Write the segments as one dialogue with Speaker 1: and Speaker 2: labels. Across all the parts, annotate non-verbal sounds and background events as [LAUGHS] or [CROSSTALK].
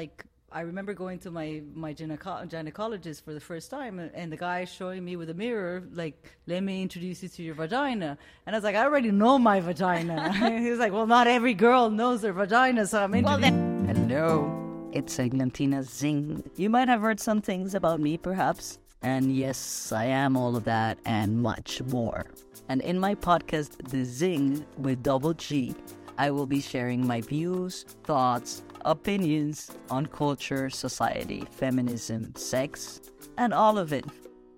Speaker 1: like I remember going to my my gyneco- gynecologist for the first time, and, the guy showing me with a mirror, like, "Let me introduce you to your vagina." And I was like, "I already know my vagina." [LAUGHS] he was like, "Well, not every girl knows their vagina, so I'm
Speaker 2: Well,
Speaker 1: introducing."
Speaker 2: then, hello. It's Eglantina Zingg. You might have heard some things about me, perhaps. And yes, I am all of that and much more. And in my podcast, The Zingg with double G, I will be sharing my views, thoughts, opinions on culture, society, feminism, sex, and all of it.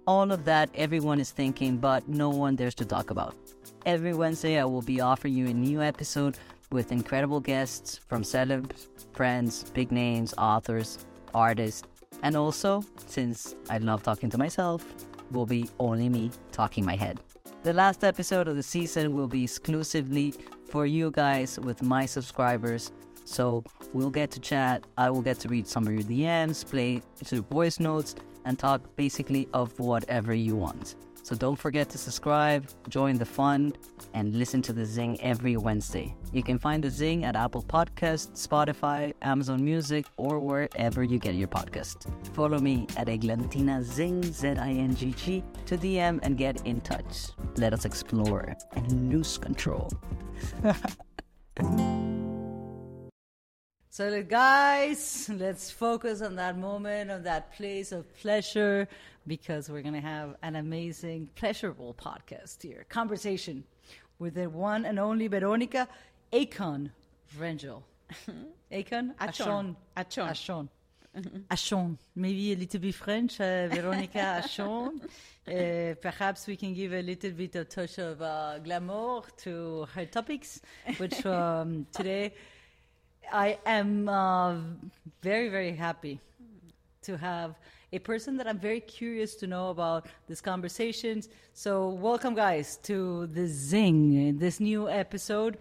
Speaker 2: All of that everyone is thinking, but no one dares to talk about. Every Wednesday, I will be offering you a new episode with incredible guests from celebs, friends, big names, authors, artists, and also, since I love talking to myself, will be only me talking my head. The last episode of the season will be exclusively for you guys with my subscribers. So we'll get to chat. I will get to read some of your DMs, play to voice notes, and talk basically of whatever you want. So don't forget to subscribe, join the fun, and listen to The Zingg every Wednesday. You can find The Zingg at Apple Podcasts, Spotify, Amazon Music, or wherever you get your podcast. Follow me at Eglantina Zingg, Z-I-N-G-G, to DM and get in touch. Let us explore and lose control. [LAUGHS]
Speaker 1: So, guys, let's focus on that moment, on that place of pleasure, because we're going to have an amazing, pleasurable podcast here. Conversation with the one and only Veronica Akon Rangel. Akon?
Speaker 3: Achon. Achon.
Speaker 1: Achon. Achon. Maybe a little bit French, uh, Veronica [LAUGHS] Achon. Uh, perhaps we can give a little bit of touch of uh, glamour to her topics, which [LAUGHS] um, today I am uh, very, very happy to have a person that I'm very curious to know about these conversations. So, welcome, guys, to the Zingg, this new episode.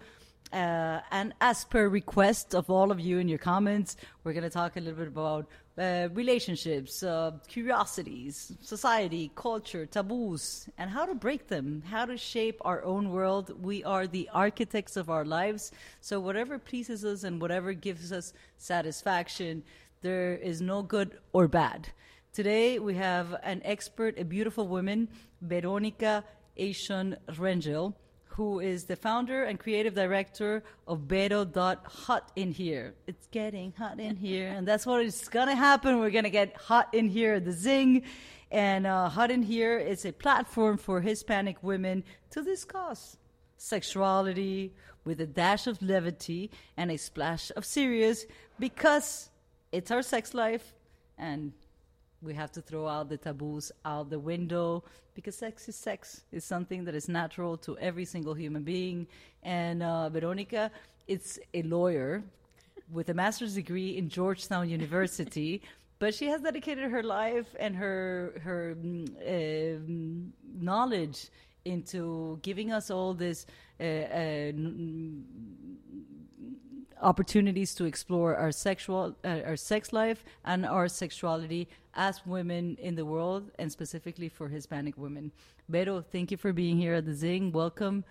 Speaker 1: Uh, and as per request of all of you in your comments, we're going to talk a little bit about uh, relationships, uh, curiosities, society, culture, taboos, and how to break them, how to shape our own world. We are the architects of our lives. So, whatever pleases us and whatever gives us satisfaction, there is no good or bad. Today, we have an expert, a beautiful woman, Veronica Achon Rengel who is the founder and creative director of Vero.hot in here. It's getting hot in here, and that's what is gonna happen. We're gonna get hot in here, the Zingg. And uh, Hot in Here is a platform for Hispanic women to discuss sexuality with a dash of levity and a splash of serious because it's our sex life and we have to throw out the taboos out the window because sex is sex. It's something that is natural to every single human being. And uh, Veronica, it's a lawyer with a master's degree in Georgetown University. [LAUGHS] But she has dedicated her life and her her mm, um, knowledge into giving us all this uh, uh, opportunities to explore our sexual uh, our sex life and our sexuality as women in the world and specifically for Hispanic women. Vero, thank you for being here at the Zingg. Welcome.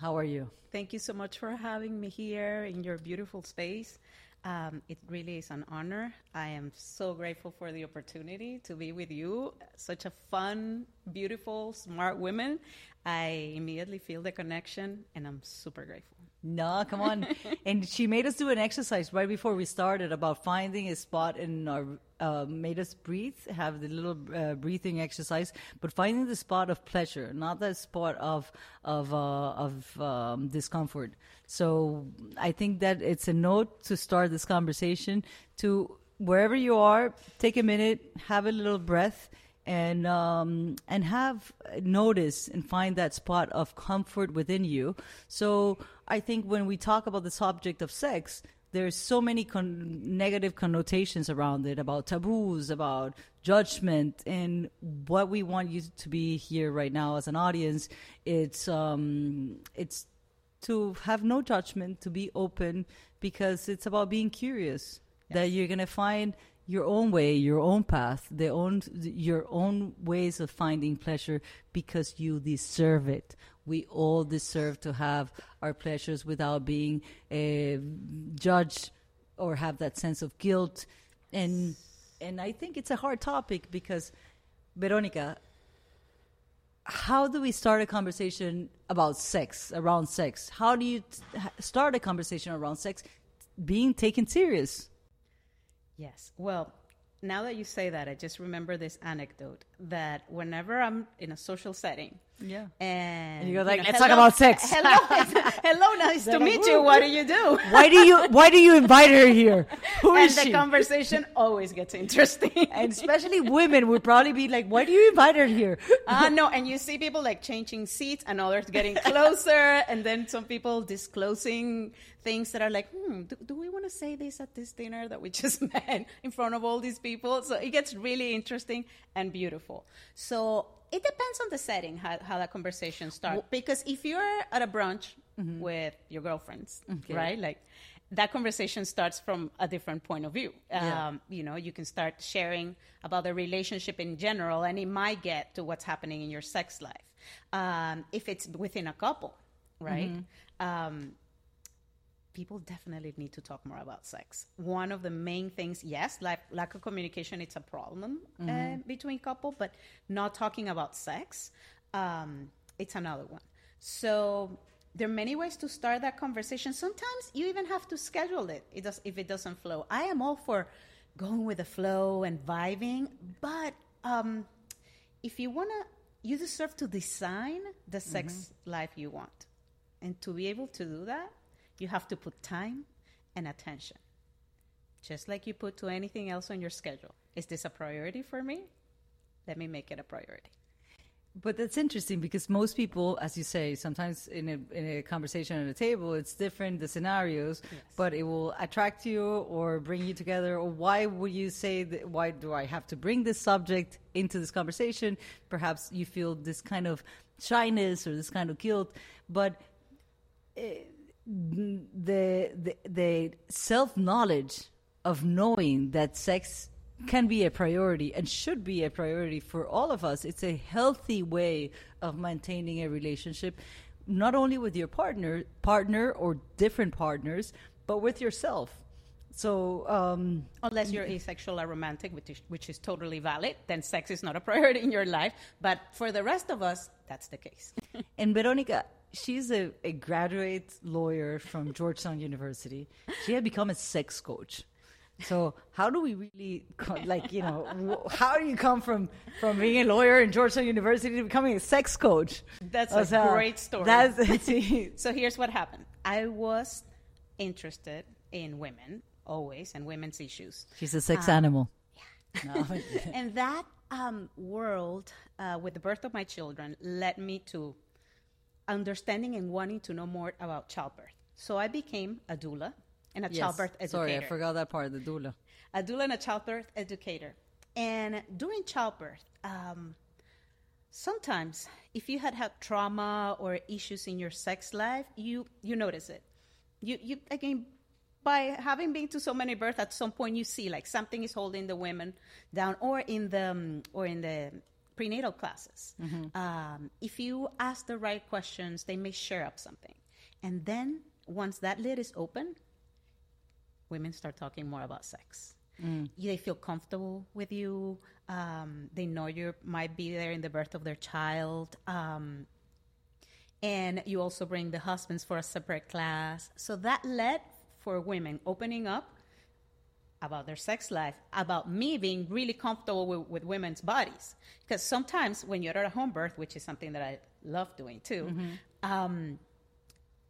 Speaker 1: How are you?
Speaker 3: Thank you so much for having me here in your beautiful space. Um, it really is an honor. I am so grateful for the opportunity to be with you. Such a fun, beautiful, smart women. I immediately feel the connection, and I'm super grateful.
Speaker 1: No, come on. [LAUGHS] and she made us do an exercise right before we started about finding a spot in our, uh, made us breathe, have the little uh, breathing exercise, but finding the spot of pleasure, not the spot of, of, uh, of um, discomfort. So I think that it's a note to start this conversation to wherever you are, take a minute, have a little breath and um, and have notice and find that spot of comfort within you. So I think when we talk about the subject of sex, there's so many con- negative connotations around it about taboos, about judgment, and what we want you to be here right now as an audience. It's um, it's to have no judgment, to be open, because it's about being curious. That you're gonna find your own way, your own path, the own your own ways of finding pleasure because you deserve it. We all deserve to have our pleasures without being uh, judged or have that sense of guilt, and and I think it's a hard topic because, Veronica, how do we start a conversation about sex around sex? How do you t- start a conversation around sex being taken serious?
Speaker 3: Yes. Well, now that you say that, I just remember this anecdote that whenever I'm in a social setting,
Speaker 1: Yeah.
Speaker 3: and,
Speaker 1: And you go like,
Speaker 3: know,
Speaker 1: "Let's talk about sex."
Speaker 3: Hello, [LAUGHS] hello, nice to meet you. What do you do? [LAUGHS]
Speaker 1: Why do you why do you invite her here? Who [LAUGHS]
Speaker 3: and
Speaker 1: is
Speaker 3: the
Speaker 1: she?
Speaker 3: conversation always gets interesting.
Speaker 1: and especially women would probably be like, "Why do you invite her here?"
Speaker 3: Ah, no, and you see people like changing seats and others getting closer, and then some people disclosing things that are like, hmm, do, do we want to say this at this dinner that we just met in front of all these people? So it gets really interesting and beautiful. So it depends on the setting how, how that conversation starts. because if you're at a brunch with your girlfriends,
Speaker 1: Okay.
Speaker 3: right, like that conversation starts from a different point of view.
Speaker 1: Yeah.
Speaker 3: Um, you know, you can start sharing about the relationship in general, and it might get to what's happening in your sex life. Um, if it's within a couple, right? Um, people definitely need to talk more about sex. One of the main things, yes, like lack of communication, it's a problem uh, between couple, but not talking about sex, um, it's another one. So there are many ways to start that conversation. Sometimes you even have to schedule it. It does if it doesn't flow. I am all for going with the flow and vibing, but um, if you wanna, you deserve to design the sex life you want, and to be able to do that, you have to put time and attention, just like you put to anything else on your schedule. Is this a priority for me? Let me make it a priority.
Speaker 1: But that's interesting because most people, as you say, sometimes in a in a conversation at a table, it's different the scenarios, but it will attract you or bring you together. Or why would you say that? Why do I have to bring this subject into this conversation? Perhaps you feel this kind of shyness or this kind of guilt, but eh, the the, the self knowledge of knowing that sex can be a priority and should be a priority for all of us. It's a healthy way of maintaining a relationship, not only with your partner, partner or different partners, but with yourself. So, um,
Speaker 3: Unless you're asexual or romantic, which is, which is totally valid, then sex is not a [LAUGHS] priority in your life. But for the rest of us, that's the case. [LAUGHS]
Speaker 1: and Veronica, she's a, a graduate lawyer from Georgetown University. She had become a sex coach. So how do we really like you know how do you come from from being a lawyer in Georgetown University to becoming a sex coach?
Speaker 3: That's
Speaker 1: O
Speaker 3: a great story.
Speaker 1: That's. [LAUGHS]
Speaker 3: So here's what happened. I was interested in women always and women's issues.
Speaker 1: she's a sex animal. No. [LAUGHS]
Speaker 3: and that um, world, uh, with the birth of my children, led me to understanding and wanting to know more about childbirth. So I became a doula and a
Speaker 1: Yes.
Speaker 3: childbirth educator.
Speaker 1: Sorry, I forgot that part. The doula.
Speaker 3: a doula and a childbirth educator. And during childbirth, um, sometimes if you had had trauma or issues in your sex life, you you notice it. You you again by having been to so many births, at some point you see like something is holding the women down, or in the um, or in the prenatal classes. Um, if you ask the right questions, they may share up something, and then once that lid is open, women start talking more about sex. They feel comfortable with you. Um, they know you might be there in the birth of their child. Um, and you also bring the husbands for a separate class. So that led for women opening up about their sex life, about me being really comfortable with, with women's bodies. Because sometimes when you're at a home birth, which is something that I love doing too, um,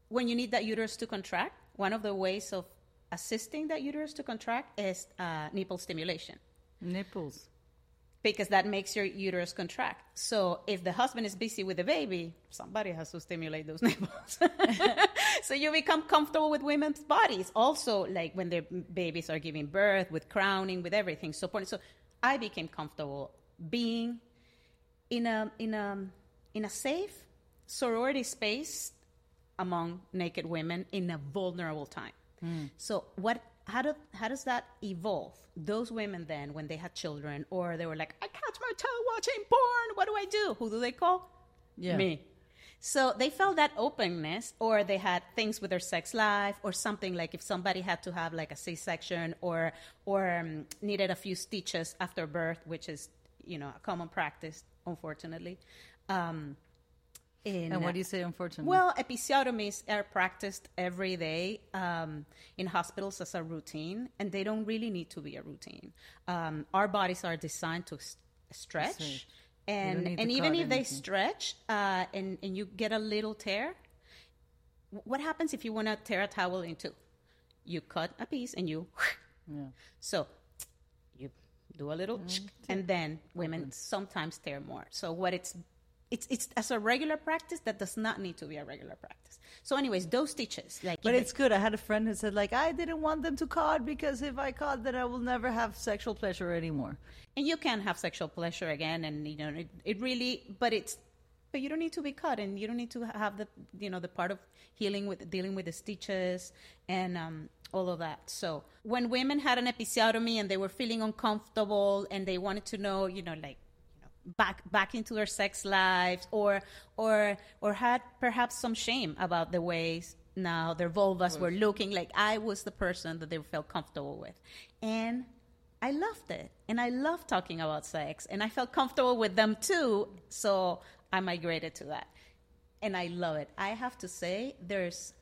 Speaker 3: when you need that uterus to contract, one of the ways of assisting that uterus to contract is uh, nipple stimulation
Speaker 1: Nipples.
Speaker 3: Because that makes your uterus contract. So if the husband is busy with the baby, somebody has to stimulate those [LAUGHS] nipples. [LAUGHS] so you become comfortable with women's bodies. Also, like when their babies are giving birth, with crowning, with everything. So, so I became comfortable being in a in a in a safe sorority space among naked women in a vulnerable time. Hmm. So what how do how does that evolve? Those women then when they had children or they were like, I catch my child watching porn, what do I do? Who do they call?
Speaker 1: Yeah.
Speaker 3: Me. So they felt that openness, or they had things with their sex life, or something like if somebody had to have like a C-section, or or um, needed a few stitches after birth, which is you know a common practice, unfortunately. Um, in,
Speaker 1: And what do you say, unfortunately?
Speaker 3: well, episiotomies are practiced every day um, in hospitals as a routine, and they don't really need to be a routine. Um, our bodies are designed to s- stretch, and and even if they stretch uh, and and you get a little tear, what happens if you want to tear a towel in two? You cut a piece and you. [LAUGHS]
Speaker 1: yeah.
Speaker 3: So you do a little, and then women sometimes tear more. So what it's it's it's as a regular practice that does not need to be a regular practice. So, anyways, those stitches, like,
Speaker 1: But it's good. I had a friend who said, like, I didn't want them to cut because if I cut, then I will never have sexual pleasure anymore.
Speaker 3: and you can have sexual pleasure again, and you know it, it really, but it's but you don't need to be cut, and you don't need to have the you know the part of healing with dealing with the stitches and um, all of that. So when women had an episiotomy and they were feeling uncomfortable and they wanted to know, you know, like back back into their sex lives, or or or had perhaps some shame about the ways now their vulvas were looking like I was the person that they felt comfortable with, and I loved it. And I loved talking about sex. And I felt comfortable with them too. So I migrated to that. And I love it. I have to say, there's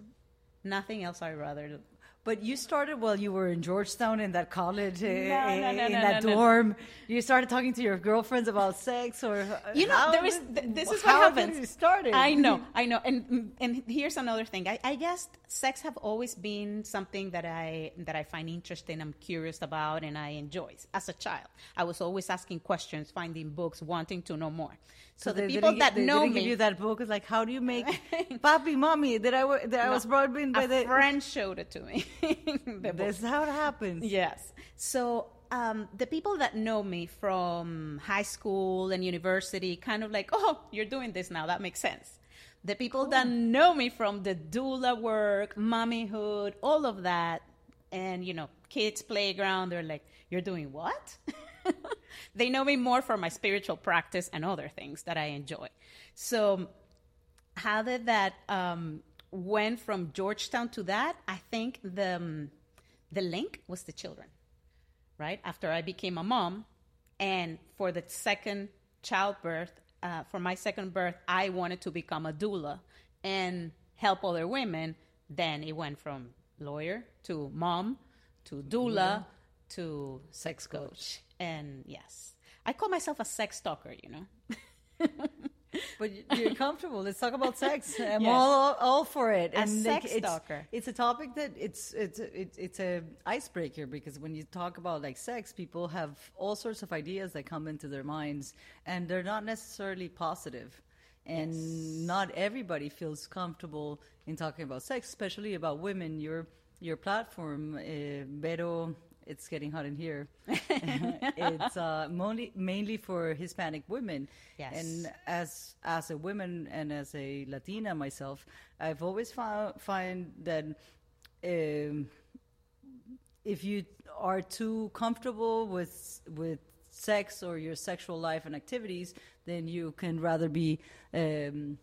Speaker 3: nothing else I'd rather.
Speaker 1: But you started while you were in Georgetown in that college, uh,
Speaker 3: no, no, no,
Speaker 1: in that dorm. You started talking to your girlfriends about sex, or uh,
Speaker 3: You know,
Speaker 1: how
Speaker 3: there is, th- this is
Speaker 1: how
Speaker 3: what happens.
Speaker 1: started?
Speaker 3: I know, [LAUGHS] I know. And and here's another thing. I, I guess sex have always been something that I that I find interesting. I'm curious about, and I enjoy. As a child, I was always asking questions, finding books, wanting to know more. So, the
Speaker 1: they
Speaker 3: people that
Speaker 1: they
Speaker 3: know
Speaker 1: didn't
Speaker 3: me,
Speaker 1: give you that book. It's like, how do you make [LAUGHS] papi, mommy? That I that I was brought in by
Speaker 3: a
Speaker 1: the.
Speaker 3: friend showed it to me. [LAUGHS] the
Speaker 1: is how it happens.
Speaker 3: Yes. So um, the people that know me from high school and university kind of like, oh, you're doing this now. That makes sense. The people that know me from the doula work, mommyhood, all of that, and you know, kids playground, they're like, you're doing what? [LAUGHS] [LAUGHS] they know me more for my spiritual practice and other things that I enjoy. So how did that um, went from Georgetown to that? I think the um, the link was the children, right? After I became a mom, and for the second childbirth, uh, for my second birth, I wanted to become a doula and help other women. Then it went from lawyer to mom to doula to sex coach, and yes, I call myself a sex stalker. You know. [LAUGHS]
Speaker 1: But you're comfortable. Let's talk about sex. [LAUGHS] I'm
Speaker 3: Yes.
Speaker 1: all all for it.
Speaker 3: A sex
Speaker 1: it's,
Speaker 3: stalker.
Speaker 1: It's a topic that it's it's it's it's a icebreaker because when you talk about like sex, people have all sorts of ideas that come into their minds, and they're not necessarily positive. And not everybody feels comfortable in talking about sex, especially about women. Your your platform, uh, Vero, it's getting hot in here. [LAUGHS] it's uh, mainly mainly for Hispanic women.
Speaker 3: Yes.
Speaker 1: And as as a woman and as a Latina myself, I've always found find that um, if you are too comfortable with with sex or your sexual life and activities, then you can rather be um,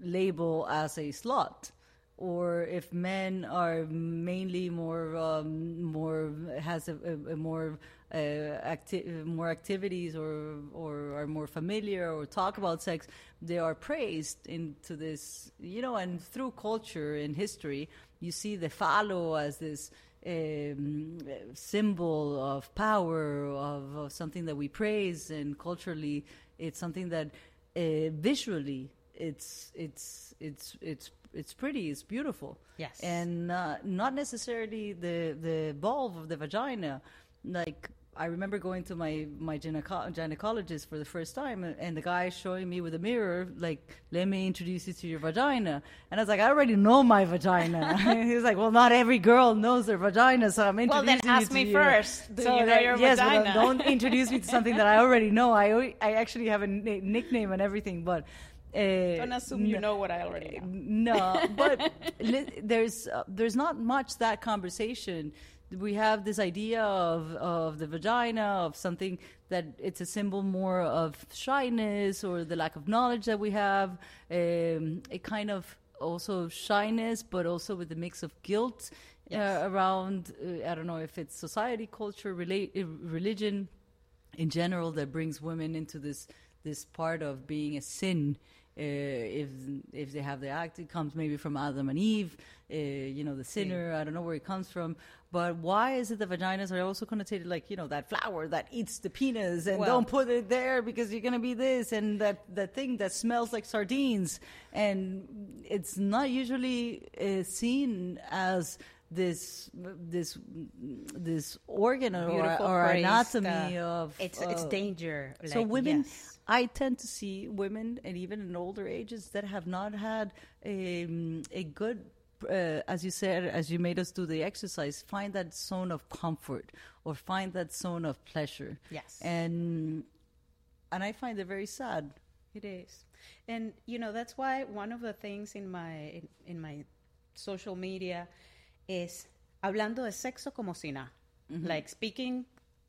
Speaker 1: labeled as a slut. Or if men are mainly more um, more has a, a, a more uh, acti- more activities or or are more familiar or talk about sex, they are praised into this you know and through culture and history you see the phallo as this um, symbol of power of, of something that we praise and culturally it's something that uh, visually it's it's it's it's it's pretty it's beautiful
Speaker 3: Yes.
Speaker 1: and uh, not necessarily the the bulb of the vagina like I remember going to my my gyneco- gynecologist for the first time, and- and the guy showing me with a mirror, like, "Let me introduce you to your vagina." And I was like, "I already know my vagina." [LAUGHS] he was like, "Well, not every girl knows their vagina, so I'm introducing you."
Speaker 3: Well,
Speaker 1: then ask
Speaker 3: me
Speaker 1: your-"
Speaker 3: first. Do you know your
Speaker 1: yes,
Speaker 3: vagina?
Speaker 1: don't introduce me to something that I already know. I I actually have a ni- nickname and everything, but. Uh,
Speaker 3: Don't assume you
Speaker 1: no-
Speaker 3: know what I already know.
Speaker 1: no, but [LAUGHS] there's uh, there's not much that conversation we have this idea of of the vagina of something that it's a symbol more of shyness or the lack of knowledge that we have. Um, it kind of also shyness, but also with a mix of guilt
Speaker 3: Yes.
Speaker 1: uh, around. Uh, I don't know if it's society, culture, relate, uh, religion in general that brings women into this this part of being a sin. Uh, if if they have the act, it comes maybe from Adam and Eve. Uh, you know, the sinner. I don't know where it comes from. But why is it the vaginas are also connotated like you know that flower that eats the penis and
Speaker 3: Well-
Speaker 1: don't put it there because you're gonna be this and that that thing that smells like sardines and it's not usually uh, seen as this this this organ or, or anatomy
Speaker 3: uh,
Speaker 1: of
Speaker 3: it's it's
Speaker 1: uh,
Speaker 3: danger.
Speaker 1: so
Speaker 3: like,
Speaker 1: women
Speaker 3: yes.
Speaker 1: I tend to see women and even in older ages that have not had a, a good uh, as you said as you made us do the exercise find that zone of comfort or find that zone of pleasure.
Speaker 3: Yes.
Speaker 1: and and i find it very sad.
Speaker 3: It is, and you know that's why one of the things in my in, in my social media is hablando de sexo como si nada, like speaking,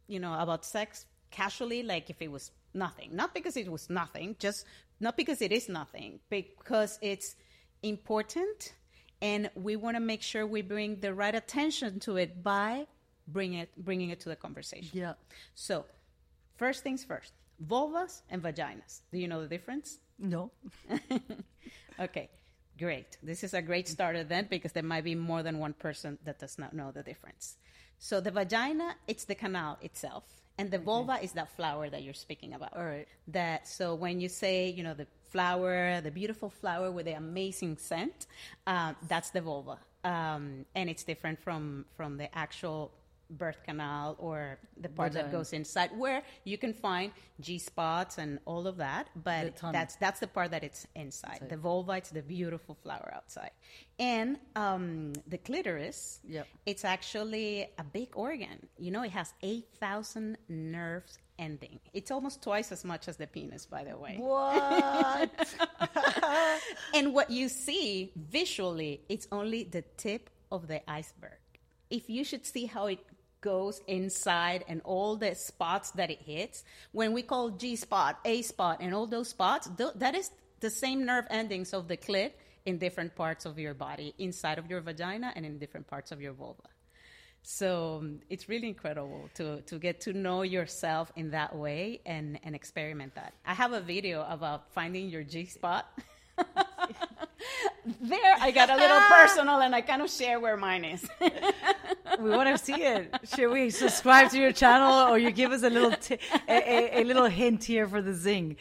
Speaker 3: you know, about sex casually, like if it was nothing, not because it was nothing, just not because it is nothing, because it's important, and we want to make sure we bring the right attention to it by bringing it bringing it to the conversation.
Speaker 1: yeah
Speaker 3: So, first things first vulvas and vaginas. Do you know the difference?
Speaker 1: no [LAUGHS]
Speaker 3: Okay, great. This is a great starter then because there might be more than one person that does not know the difference. So, the vagina, it's the canal itself. And the vulva is that flower that you're speaking about.
Speaker 1: All right.
Speaker 3: That so when you say you know the flower, the beautiful flower with the amazing scent, uh, that's the vulva, um, and it's different from from the actual birth canal or the part that goes inside where you can find G spots and all of that. But that's that's the part that it's inside. The vulva, it's the beautiful flower outside, and um, the clitoris.
Speaker 1: Yep.
Speaker 3: It's actually a big organ. You know, it has 8,000 nerves ending. It's almost twice as much as the penis, by the way.
Speaker 1: what [LAUGHS] [LAUGHS]
Speaker 3: And what you see visually, it's only the tip of the iceberg. If you should see how it goes inside and all the spots that it hits, when we call G spot, A spot, and all those spots, th- that is the same nerve endings of the clit in different parts of your body, inside of your vagina and in different parts of your vulva. So it's really incredible to, to get to know yourself in that way and, and experiment that. I have a video about finding your G spot. [LAUGHS] there, I got a little [LAUGHS] personal and I kind of share where mine is. [LAUGHS]
Speaker 1: we want to see it. Should we subscribe to your channel, or you give us a little t- a, a, a little hint here for the Zingg?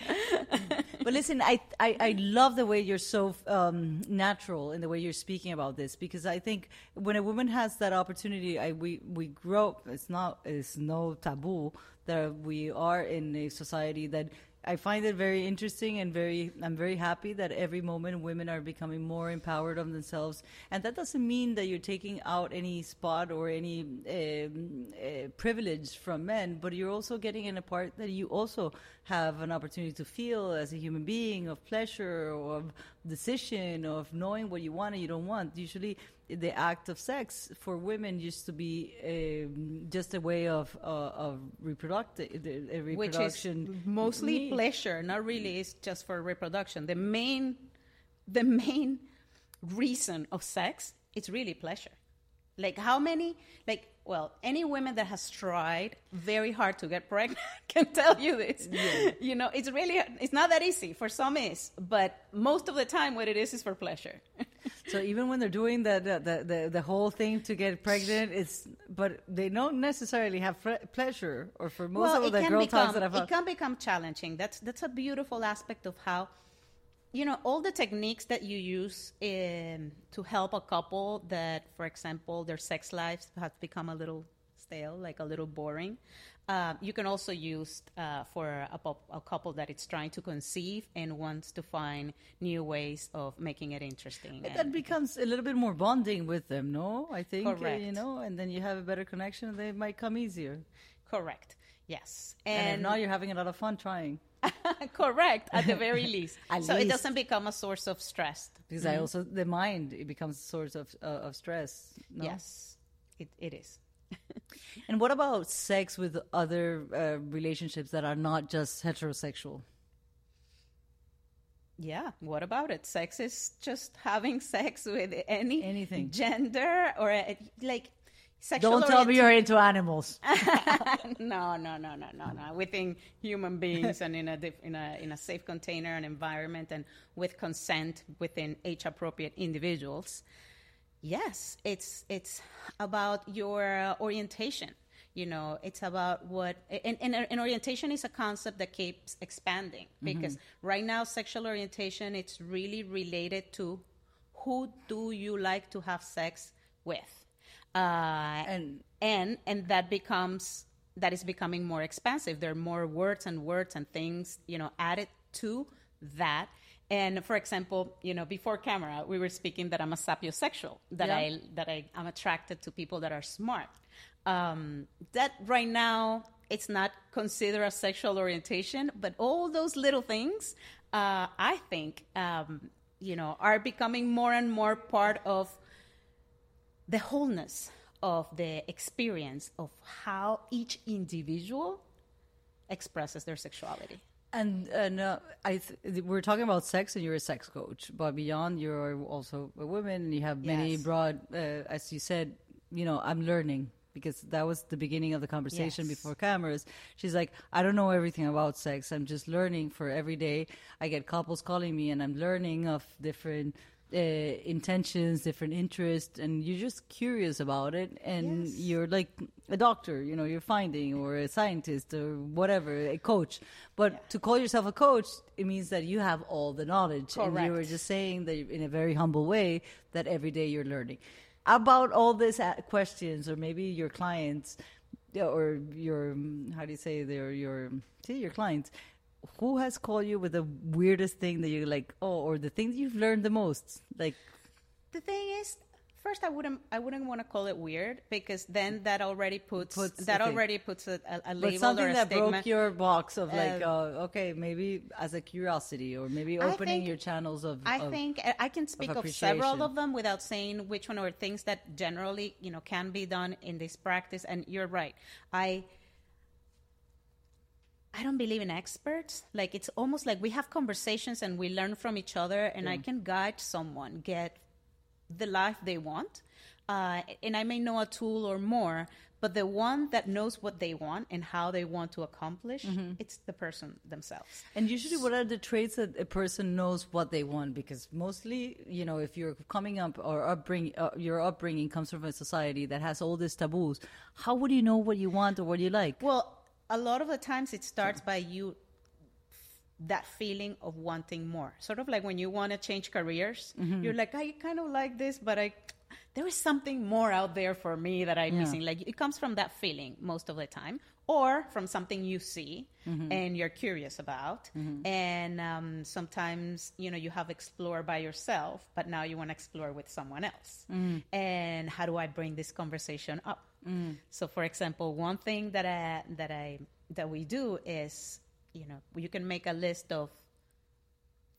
Speaker 1: But listen, I, I I love the way you're so um, natural in the way you're speaking about this because I think when a woman has that opportunity, I we we grow. It's not it's no taboo that we are in a society that I find it very interesting and very. I'm very happy that every moment women are becoming more empowered of themselves, and that doesn't mean that you're taking out any spot or any um, uh, privilege from men, but you're also getting in a part that you also have an opportunity to feel as a human being of pleasure or of decision of knowing what you want and you don't want. Usually, the act of sex for women used to be um, just a way of uh, of reproductive a
Speaker 3: Which is
Speaker 1: reproduction
Speaker 3: mostly
Speaker 1: need.
Speaker 3: pleasure, not really is just for reproduction. The main, the main reason of sex, it's really pleasure. Like how many, like, well, any women that has tried very hard to get pregnant [LAUGHS] can tell you this. You know, it's really, it's not that easy. For some is, but most of the time what it is is for pleasure. [LAUGHS]
Speaker 1: So even when they're doing the the, the, the, the whole thing to get pregnant, it's but they don't necessarily have pleasure. Or for most
Speaker 3: well,
Speaker 1: of the girl
Speaker 3: become,
Speaker 1: talks that I've
Speaker 3: it can become challenging. That's that's a beautiful aspect of how, you know, all the techniques that you use in, to help a couple that, for example, their sex lives have become a little stale, like a little boring. Uh, you can also use uh, for a, a couple that it's trying to conceive and wants to find new ways of making it interesting.
Speaker 1: that becomes a little bit more bonding with them. No, I think uh, you know, and then you have a better connection. and They might come easier.
Speaker 3: correct. Yes,
Speaker 1: And,
Speaker 3: and
Speaker 1: not, you're having a lot of fun trying. [LAUGHS]
Speaker 3: correct at the very [LAUGHS] least. So it doesn't become a source of stress.
Speaker 1: Because
Speaker 3: Mm-hmm.
Speaker 1: I also the mind it becomes a source of uh, of stress. No?
Speaker 3: Yes, it, it is. [LAUGHS]
Speaker 1: And what about sex with other uh, relationships that are not just heterosexual?
Speaker 3: Yeah, what about it? Sex is just having sex with any
Speaker 1: Anything.
Speaker 3: gender or uh, like sexual.
Speaker 1: Don't tell me you're into animals. [LAUGHS]
Speaker 3: no, no, no, no, no, no. Within human beings and in a diff- in a in a safe container and environment and with consent within age appropriate individuals. Yes, it's it's about your uh, orientation. You know, it's about what and, and, and orientation is a concept that keeps expanding because right now sexual orientation it's really related to who do you like to have sex with, uh,
Speaker 1: And-
Speaker 3: and and that becomes that is becoming more expensive. There are more words and words and things you know added to that. And for example, you know, before camera, we were speaking that I'm a sapiosexual, that
Speaker 1: Yeah.
Speaker 3: I that I am attracted to people that are smart. Um, that right now it's not considered a sexual orientation, but all those little things, uh, I think, um, you know, are becoming more and more part of the wholeness of the experience of how each individual expresses their sexuality.
Speaker 1: And and uh, I th- we're talking about sex, and you're a sex coach, but beyond, you're also a woman, and you have many
Speaker 3: Yes.
Speaker 1: broad, uh, as you said. You know, I'm learning because that was the beginning of the conversation
Speaker 3: Yes.
Speaker 1: before cameras. She's like, I don't know everything about sex. I'm just learning for every day. I get couples calling me, and I'm learning of different. Uh, intentions, different interests, and you're just curious about it, and
Speaker 3: Yes.
Speaker 1: you're like a doctor, you know, you're finding, or a scientist, or whatever, a coach. But to call yourself a coach, it means that you have all the knowledge. And you were just saying that in a very humble way that every day you're learning. About all these uh, questions, or maybe your clients, or your, how do you say, their, your, see, your clients, who has called you with the weirdest thing that you're like, oh, or the thing that you've learned the most? Like,
Speaker 3: The thing is, first I wouldn't I wouldn't want to call it weird because then that already puts,
Speaker 1: Puts
Speaker 3: that
Speaker 1: thing.
Speaker 3: already puts a, a, a
Speaker 1: but something
Speaker 3: or a
Speaker 1: that
Speaker 3: stigma.
Speaker 1: broke your box of like,
Speaker 3: Uh,
Speaker 1: uh, okay, maybe as a curiosity, or maybe opening
Speaker 3: think-
Speaker 1: your channels of.
Speaker 3: I
Speaker 1: of-
Speaker 3: think I- I can speak of, several of them without saying which one or things that generally, you know, can be done in this practice. And you're right. I I don't believe in experts. Like it's almost like we have conversations and we learn from each other, and I can guide someone get the life they want. Uh, and I may know a tool or more, but the one that knows what they want and how they want to accomplish, it's the person themselves.
Speaker 1: And usually, what are the traits that a person knows what they want? Because mostly, you know, if you're coming up or upbringing, uh, your upbringing comes from a society that has all these taboos, how would you know what you want or what you like?
Speaker 3: Well, a lot of the times it starts by you that feeling of wanting more. Sort of like when you want to change careers, mm-hmm. you're like, I kind of like this, but I there is something more out there for me that I'm
Speaker 1: Yeah.
Speaker 3: missing. Like it comes from that feeling most of the time, or from something you see mm-hmm. and you're curious about. Mm-hmm. And um, sometimes you know you have explored by yourself, but now you want to explore with someone else. And how do I bring this conversation up? So, for example, one thing that I that I that we do is you know you can make a list of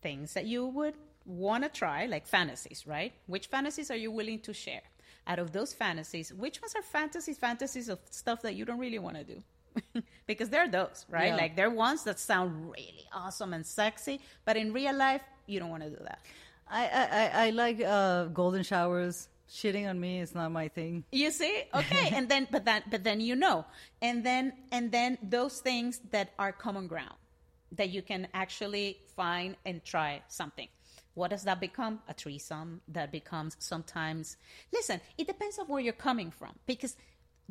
Speaker 3: things that you would want to try, like fantasies, right? Which fantasies are you willing to share? Out of those fantasies, which ones are fantasies? Fantasies of stuff that you don't really want to do. [LAUGHS] because there are those, right?
Speaker 1: Yeah.
Speaker 3: Like there are ones that sound really awesome and sexy, but in real life, you don't want to do that.
Speaker 1: I I, I, I like uh, golden showers. Shitting on me is not my thing.
Speaker 3: You see? Okay. [LAUGHS] and then but that but then you know. And then and then those things that are common ground that you can actually find and try something. What does that become? A threesome that becomes sometimes listen, it depends on where you're coming from. Because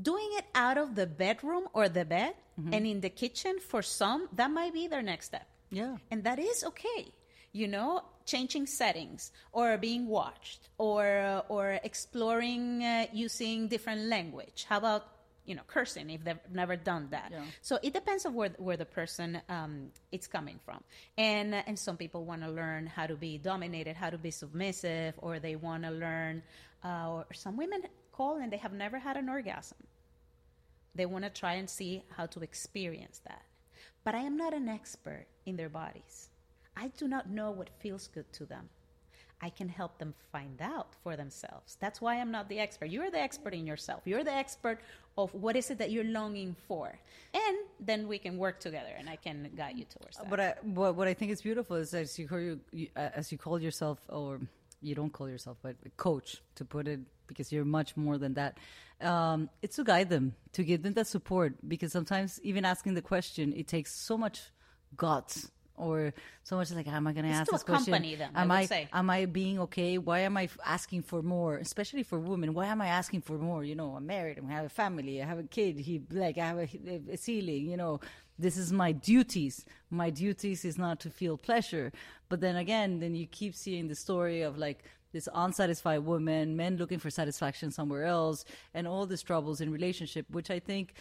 Speaker 3: doing it out of the bedroom or the bed mm-hmm. and in the kitchen for some, that might be their next step.
Speaker 1: Yeah.
Speaker 3: And that is okay. You know, changing settings or being watched or or exploring uh, using different language. How about you know cursing if they've never done that?
Speaker 1: Yeah.
Speaker 3: So it depends on where where the person um, it's coming from. And and some people want to learn how to be dominated, how to be submissive, or they want to learn. Uh, or some women call and they have never had an orgasm. They want to try and see how to experience that. But I am not an expert in their bodies. I do not know what feels good to them. I can help them find out for themselves. That's why I'm not the expert. You're the expert in yourself. You're the expert of what is it that you're longing for. And then we can work together and I can guide you towards that.
Speaker 1: But I, what, what I think is beautiful is as you call you, uh, as you call yourself, or you don't call yourself, but coach to put it because you're much more than that. Um, it's to guide them, to give them that support because sometimes even asking the question, it takes so much guts or so much like, am I going to ask this question?
Speaker 3: them,
Speaker 1: am I
Speaker 3: say.
Speaker 1: am I being okay? Why am I asking for more? Especially for women, why am I asking for more? You know, I'm married, I have a family, I have a kid. He like I have a, a ceiling. You know, this is my duties. My duties is not to feel pleasure. But then again, then you keep seeing the story of like this unsatisfied woman, men looking for satisfaction somewhere else, and all these troubles in relationship, which I think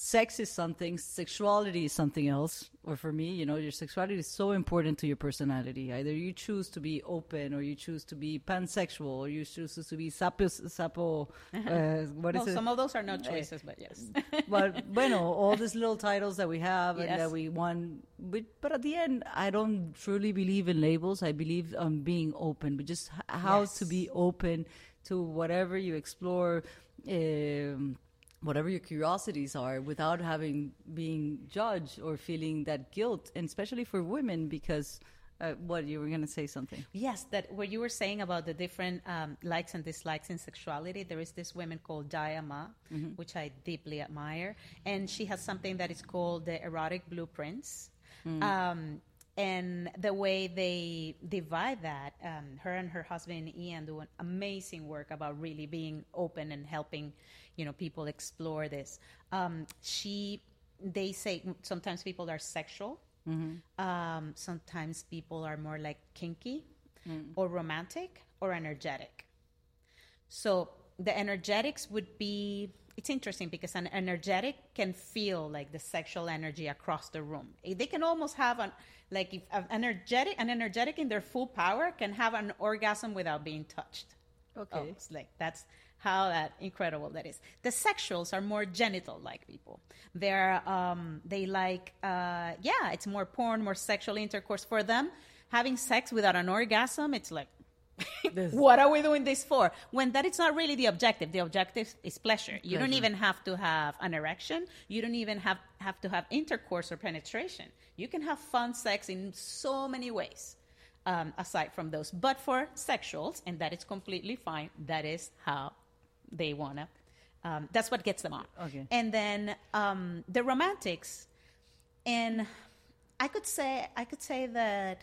Speaker 1: sex is something, sexuality is something else. Or for me, you know, your sexuality is so important to your personality. Either you choose to be open, or you choose to be pansexual, or you choose to be sapo, sapo uh, what is it?
Speaker 3: some of those are not choices, but yes. [LAUGHS]
Speaker 1: but bueno, all these little titles that we have and
Speaker 3: Yes.
Speaker 1: that we want. But, but at the end, I don't truly believe in labels. I believe on being open, but just h- how to be open to whatever you explore. Um, whatever your curiosities are without having being judged or feeling that guilt and especially for women because uh, what you were going to say something
Speaker 3: Yes, that what you were saying about the different um, likes and dislikes in sexuality. There is this woman called Jaiya, which I deeply admire, and she has something that is called the erotic blueprints. Um, and the way they divide that, um, her and her husband Ian do an amazing work about really being open and helping, you know, people explore this. Um, she, they say sometimes people are sexual, um, sometimes people are more like kinky or romantic or energetic. So the energetics would be it's interesting because an energetic can feel like the sexual energy across the room. Eh, They can almost have an like if an energetic an energetic in their full power can have an orgasm without being touched.
Speaker 1: Okay.
Speaker 3: Almost like that's how that incredible that is. The sexuals are more genital like people. They're um they like uh yeah, it's more porn, more sexual intercourse for them. Having sex without an orgasm, it's like [LAUGHS] what are we doing this for? When that is not really the objective. The objective is pleasure. You don't even have to have an erection. You don't even have, have to have intercourse or penetration. You can have fun sex in so many ways um, aside from those. But for sexuals, and that is completely fine, that is how they want to. Um, that's what gets them on.
Speaker 1: Okay.
Speaker 3: And then um, the romantics, and I could say I could say that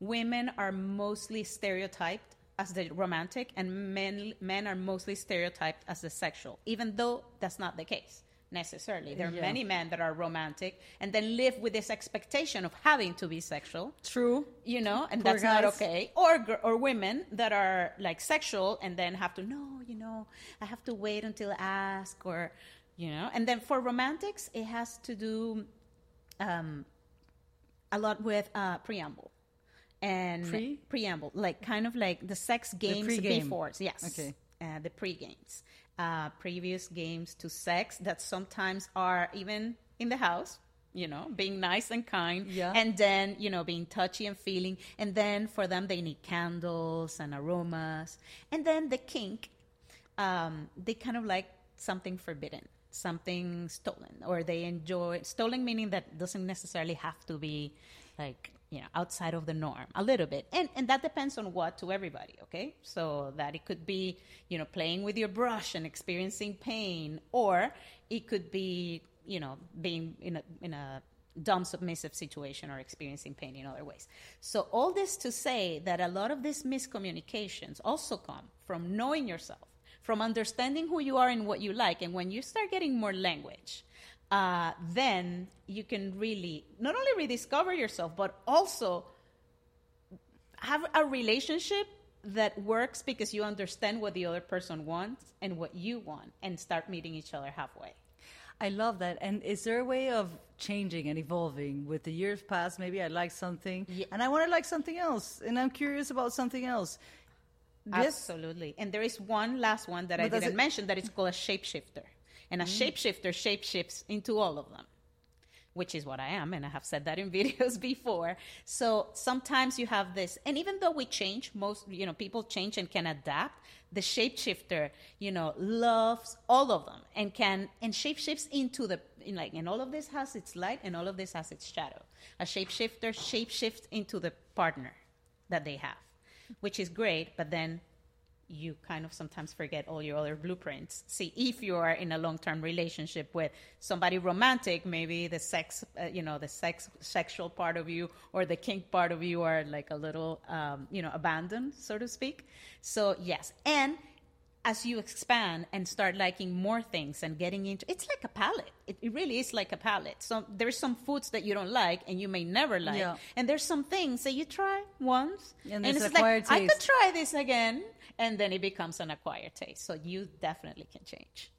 Speaker 3: women are mostly stereotyped as the romantic and men men are mostly stereotyped as the sexual even though that's not the case necessarily. There are
Speaker 1: Yeah.
Speaker 3: many men that are romantic and then live with this expectation of having to be sexual.
Speaker 1: True.
Speaker 3: You know and
Speaker 1: Poor
Speaker 3: that's not okay. Or or women that are like sexual and then have to no you know i have to wait until I ask or you know. And then for romantics it has to do um, a lot with uh, preamble. And
Speaker 1: Pre?
Speaker 3: preamble like kind of like the sex games
Speaker 1: pre-game.
Speaker 3: before yes.
Speaker 1: Okay.
Speaker 3: uh, the pre-games uh, previous games to sex that sometimes are even in the house you know being nice and kind
Speaker 1: Yeah.
Speaker 3: and then you know being touchy and feeling and then for them they need candles and aromas and then the kink um, they kind of like something forbidden something stolen or they enjoy stolen meaning that doesn't necessarily have to be like you know outside of the norm a little bit and and that depends on what to everybody okay so that it could be you know playing with your brush and experiencing pain or it could be you know being in a in a dumb submissive situation or experiencing pain in other ways. So all this to say that a lot of these miscommunications also come from knowing yourself, from understanding who you are and what you like. And when you start getting more language, uh, then you can really not only rediscover yourself, but also have a relationship that works because you understand what the other person wants and what you want and start meeting each other halfway.
Speaker 1: I love that. And is there a way of changing and evolving with the years past? Maybe I like something
Speaker 3: Ye-
Speaker 1: and I want to like something else and I'm curious about something else. Yes.
Speaker 3: Absolutely. And there is one last one that I
Speaker 1: But does
Speaker 3: didn't
Speaker 1: it-
Speaker 3: mention that is called a shapeshifter. And a mm. shapeshifter shapeshifts into all of them. which is what I am, and I have said that in [LAUGHS] videos before. So sometimes you have this, and even though we change, most you know people change and can adapt. The shapeshifter, you know, loves all of them and can and shapeshifts into the in like and all of this has its light and all of this has its shadow. A shapeshifter shapeshifts into the partner that they have, which is great. But then you kind of sometimes forget all your other blueprints. See, if you are in a long-term relationship with somebody romantic, maybe the sex, uh, you know, the sex sexual part of you or the kink part of you are like a little, um, you know, abandoned, so to speak. So yes, and as you expand and start liking more things and getting into it's like a palette. It, it really is like a palette. So there's some foods that you don't like and you may never like.
Speaker 1: Yeah.
Speaker 3: and there's some things that you try once
Speaker 1: And
Speaker 3: and,
Speaker 1: it's
Speaker 3: like i could try this again and then it becomes an acquired taste. So you definitely can change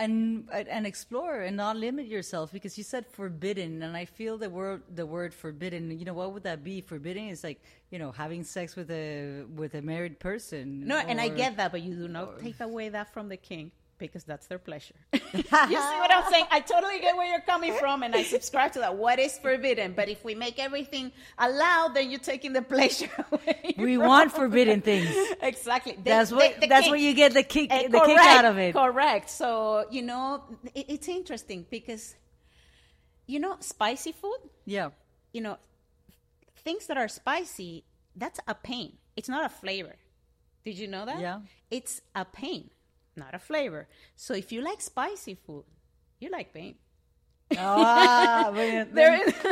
Speaker 1: and and explore and not limit yourself because you said forbidden and i feel the word the word forbidden you know what would that be? Forbidden is like you know having sex with a with a married person
Speaker 3: no and i get that but you do not take away that from the kink because that's their pleasure [LAUGHS] you see what i'm saying i totally get where you're coming from and i subscribe to that what is forbidden but if we make everything allowed then you're taking the [LAUGHS] pleasure away
Speaker 1: we
Speaker 3: from-
Speaker 1: want [LAUGHS] forbidden things
Speaker 3: exactly The-
Speaker 1: that's what
Speaker 3: the
Speaker 1: that's
Speaker 3: kink.
Speaker 1: what you get the kick
Speaker 3: Eh,
Speaker 1: the kick out of it
Speaker 3: Correct. So, you know, it, it's interesting because, you know, spicy food,
Speaker 1: yeah
Speaker 3: you know, things that are spicy, that's a pain. It's not a flavor. Did you know that?
Speaker 1: Yeah.
Speaker 3: It's a pain, not a flavor. So if you like spicy food, you like pain.
Speaker 1: Ah, [LAUGHS]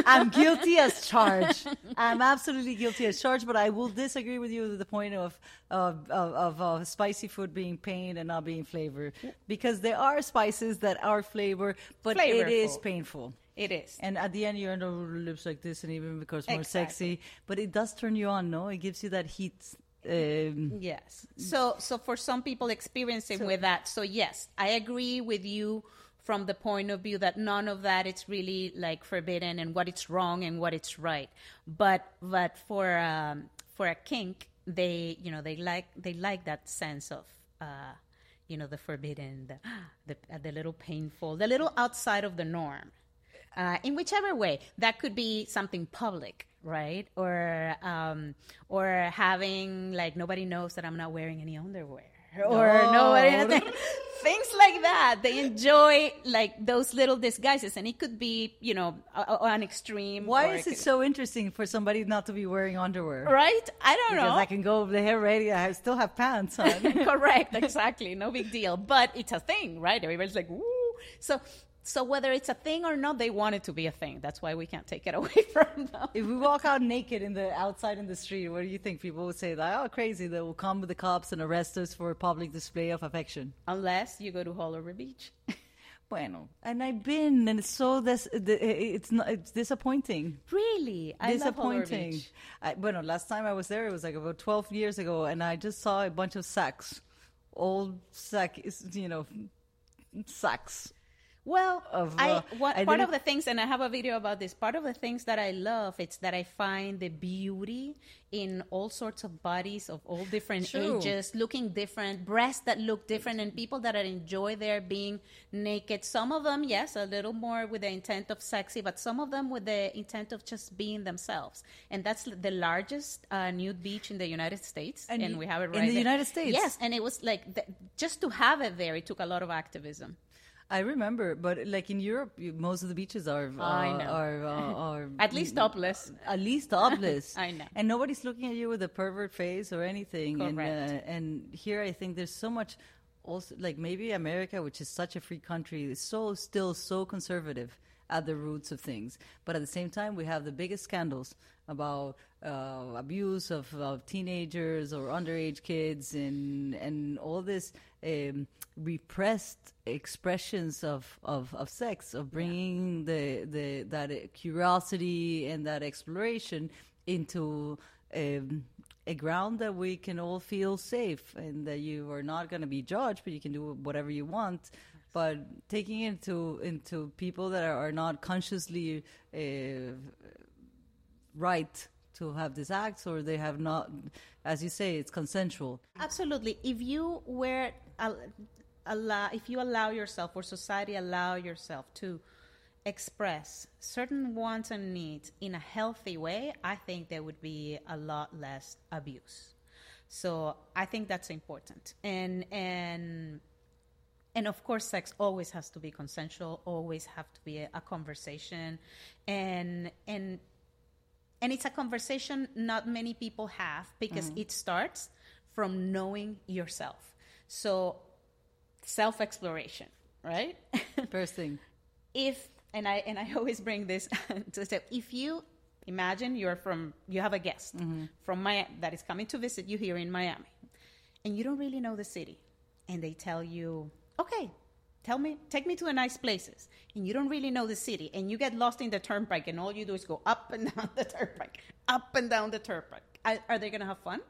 Speaker 1: [LAUGHS] I'm guilty as [LAUGHS] charged. I'm absolutely guilty as charged, but I will disagree with you to the point of of, of, of uh, spicy food being pain and not being flavor, because there are spices that are flavor, but it is painful.
Speaker 3: It is.
Speaker 1: And at the end, you end up with lips like this, and even becomes more
Speaker 3: Exactly.
Speaker 1: sexy. But it does turn you on, no? It gives you that heat. Um,
Speaker 3: Yes. So so for some people experiencing with that, so yes, I agree with you from the point of view that none of that it's really like forbidden and what it's wrong and what it's right. But but for um, for a kink, they you know they like they like that sense of uh, you know the forbidden, the the, uh, the little painful, the little outside of the norm uh, in whichever way that could be something public right or um, or having like nobody knows that i'm not wearing any underwear or
Speaker 1: No.
Speaker 3: nobody [LAUGHS] things like that they enjoy like those little disguises and it could be you know a, a- an extreme
Speaker 1: why is it so interesting for somebody not to be wearing underwear?
Speaker 3: right i don't
Speaker 1: Because
Speaker 3: know
Speaker 1: I can go over the hair ready. I still have pants on. [LAUGHS]
Speaker 3: Correct, exactly. No big deal. But it's a thing, right? Everybody's like, woo. So so whether it's a thing or not, they want it to be a thing. That's why we can't take it [LAUGHS] away from them.
Speaker 1: If we walk out naked in the outside in the street, what do you think? People would say like, "Oh, crazy!" They will come with the cops and arrest us for a public display of affection.
Speaker 3: Unless you go to Haulover Beach. [LAUGHS]
Speaker 1: Bueno, and I've been, and it's so this, it's not, it's disappointing.
Speaker 3: Really? I love
Speaker 1: disappointing.
Speaker 3: Beach.
Speaker 1: I, bueno, last time I was there, it was like about twelve years ago, and I just saw a bunch of sacks, old sack, you know, sacks.
Speaker 3: Well,
Speaker 1: Of,
Speaker 3: I,
Speaker 1: uh,
Speaker 3: what, part of the things, and I have a video about this. Part of the things that I love, it's that I find the beauty in all sorts of bodies of all different
Speaker 1: True.
Speaker 3: ages, looking different, breasts that look different, and people that enjoy their being naked. Some of them, yes, a little more with the intent of sexy, but some of them with the intent of just being themselves. And that's the largest uh, nude beach in the United States,
Speaker 1: And
Speaker 3: and, we have it right in
Speaker 1: the
Speaker 3: there.
Speaker 1: United States?
Speaker 3: Yes, and it was like th- just to have it there, it took a lot of activism.
Speaker 1: I remember, but like in Europe, you, most of the beaches are uh, are, uh, [LAUGHS] are
Speaker 3: At least topless.
Speaker 1: at least topless. [LAUGHS]
Speaker 3: I know.
Speaker 1: And nobody's looking at you with a pervert face or anything. And,
Speaker 3: Correct.
Speaker 1: uh, and here I think there's so much also like maybe America, which is such a free country, is so still so conservative at the roots of things. But at the same time, we have the biggest scandals about uh, abuse of, of teenagers or underage kids and and all this um, repressed expressions of, of, of sex, of bringing the, the that curiosity and that exploration into um, a ground that we can all feel safe and that you are not going to be judged, but you can do whatever you want. But taking it into into people that are, are not consciously uh, right to have these acts, or they have not, as you say, it's consensual.
Speaker 3: Absolutely. If you were al- allow, if you allow yourself, or society allow yourself to express certain wants and needs in a healthy way, I think there would be a lot less abuse. So I think that's important. And and and of course sex always has to be consensual, always have to be a, a conversation and and and it's a conversation not many people have because mm-hmm. it starts from knowing yourself. So self exploration, right? [LAUGHS]
Speaker 1: First thing.
Speaker 3: if and I and I [LAUGHS] always bring this [LAUGHS] to step. If you imagine you're from you have a guest mm-hmm. from Miami that is coming to visit you here in Miami, and you don't really know the city, and they tell you, okay. Tell me, take me to a nice places, and you don't really know the city, and you get lost in the turnpike, and all you do is go up and [LAUGHS] down the turnpike, up and down the turnpike. Are, are they gonna have fun?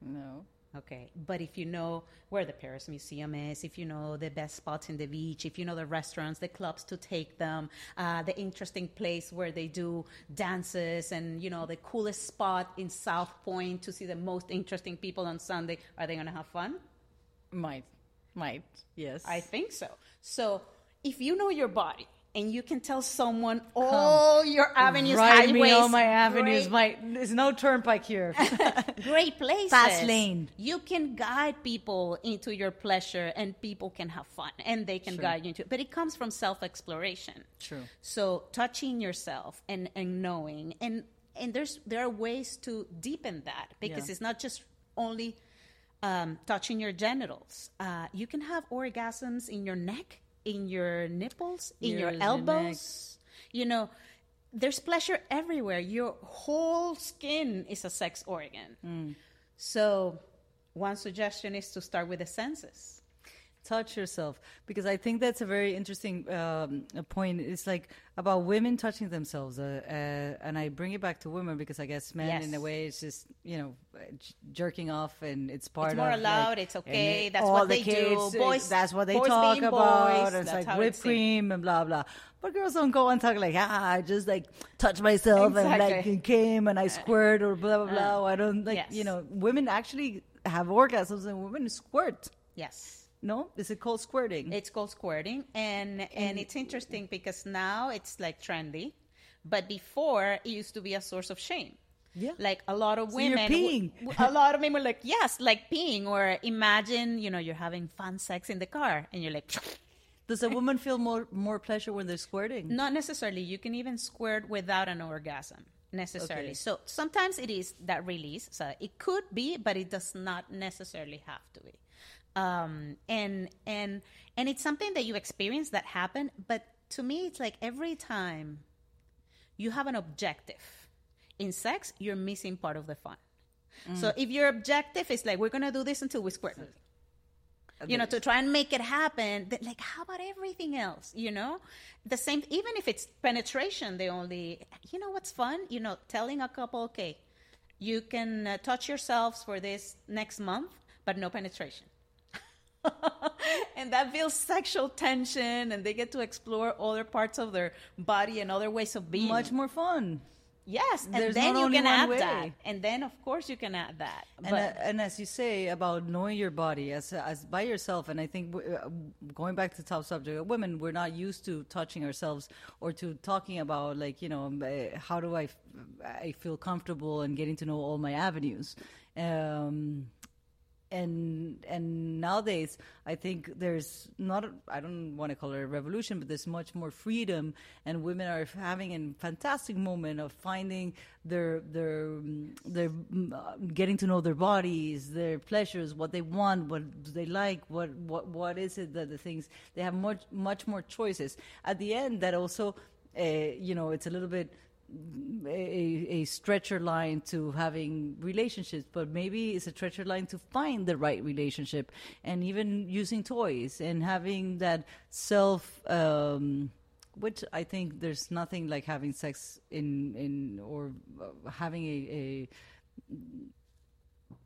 Speaker 1: No.
Speaker 3: Okay, but if you know where the Perez Museum is, if you know the best spots in the beach, if you know the restaurants, the clubs to take them, uh, the interesting place where they do dances, and you know the coolest spot in South Pointe to see the most interesting people on Sunday, are they going to have fun?
Speaker 1: Might. Might. Yes.
Speaker 3: I think so. So if you know your body and you can tell someone all your avenues,
Speaker 1: Ride
Speaker 3: highways,
Speaker 1: me on my avenues.
Speaker 3: great-
Speaker 1: My there's no turnpike here. [LAUGHS] [LAUGHS]
Speaker 3: great places.
Speaker 1: Fast lane.
Speaker 3: You can guide people into your pleasure and people can have fun and they can
Speaker 1: Sure.
Speaker 3: guide you into it. But it comes from self exploration.
Speaker 1: True.
Speaker 3: So touching yourself and, and knowing and and there's there are ways to deepen that because
Speaker 1: Yeah.
Speaker 3: it's not just only um, touching your genitals. Uh, you can have orgasms in your neck, in your nipples, in your
Speaker 1: Ears, your
Speaker 3: elbows. You know, there's pleasure everywhere. Your whole skin is a sex organ.
Speaker 1: Mm.
Speaker 3: So, one suggestion is to start with the senses.
Speaker 1: Touch yourself because I think that's a very interesting um, point. It's like about women touching themselves, uh, uh, and I bring it back to women because I guess men, in a way, it's just you know j- jerking off, and it's part of.
Speaker 3: It's more
Speaker 1: of
Speaker 3: allowed,
Speaker 1: like-
Speaker 3: it's okay, that's what
Speaker 1: the
Speaker 3: they do.
Speaker 1: kids, uh,
Speaker 3: Boys-
Speaker 1: that's what they talk about.
Speaker 3: boys,
Speaker 1: it's like whipped
Speaker 3: it's
Speaker 1: cream and blah blah. But girls don't go and talk like ah, I just like touch myself and like it came and I squirt or blah blah blah. I don't like
Speaker 3: yes.
Speaker 1: you know. Women actually have orgasms and women squirt.
Speaker 3: Yes.
Speaker 1: No, is it called squirting?
Speaker 3: It's called squirting, and and it's interesting because now it's like trendy, but before it used to be a source of shame.
Speaker 1: Yeah.
Speaker 3: like a lot of
Speaker 1: So
Speaker 3: women, w-
Speaker 1: peeing.
Speaker 3: w- a lot of men were like, yes, like peeing, or imagine you know you're having fun sex in the car, and you're like, [LAUGHS]
Speaker 1: Does a woman feel more more pleasure when they're squirting?
Speaker 3: not necessarily. You can even squirt without an orgasm necessarily.
Speaker 1: Okay.
Speaker 3: So sometimes it is that release. So it could be, but it does not necessarily have to be. Um, and and and it's something that you experience that happen. But to me, it's like every time you have an objective in sex, you're missing part of the fun. So if your objective is like we're gonna do this until we squirt, you know, to try and make it happen. Like, how about everything else? You know, the same. Even if it's penetration, they only. You know what's fun? You know, telling a couple, okay, you can uh, touch yourselves for this next month, but no penetration. [LAUGHS] and that builds sexual tension, and they get to explore other parts of their body and other ways of being.
Speaker 1: Much more fun.
Speaker 3: yes, and
Speaker 1: There's
Speaker 3: then you can add
Speaker 1: way.
Speaker 3: that, and then of course you can add that.
Speaker 1: And,
Speaker 3: But
Speaker 1: uh, and as you say about knowing your body as as by yourself, and I think w- uh, going back to the top subject of women, we're not used to touching ourselves or to talking about like you know uh, how do I, f- I feel comfortable and getting to know all my avenues. Um, and and nowadays I think there's not I don't want to call it a revolution, but there's much more freedom, and women are having a fantastic moment of finding their their their uh, getting to know their bodies, their pleasures, what they want, what they like, what what what is it that the things they have much much more choices. At the end, that also uh, you know it's a little bit a, a stretcher line to having relationships, but maybe it's a stretcher line to find the right relationship, and even using toys and having that self. Um, which I think there's nothing like having sex in in or uh, having a, a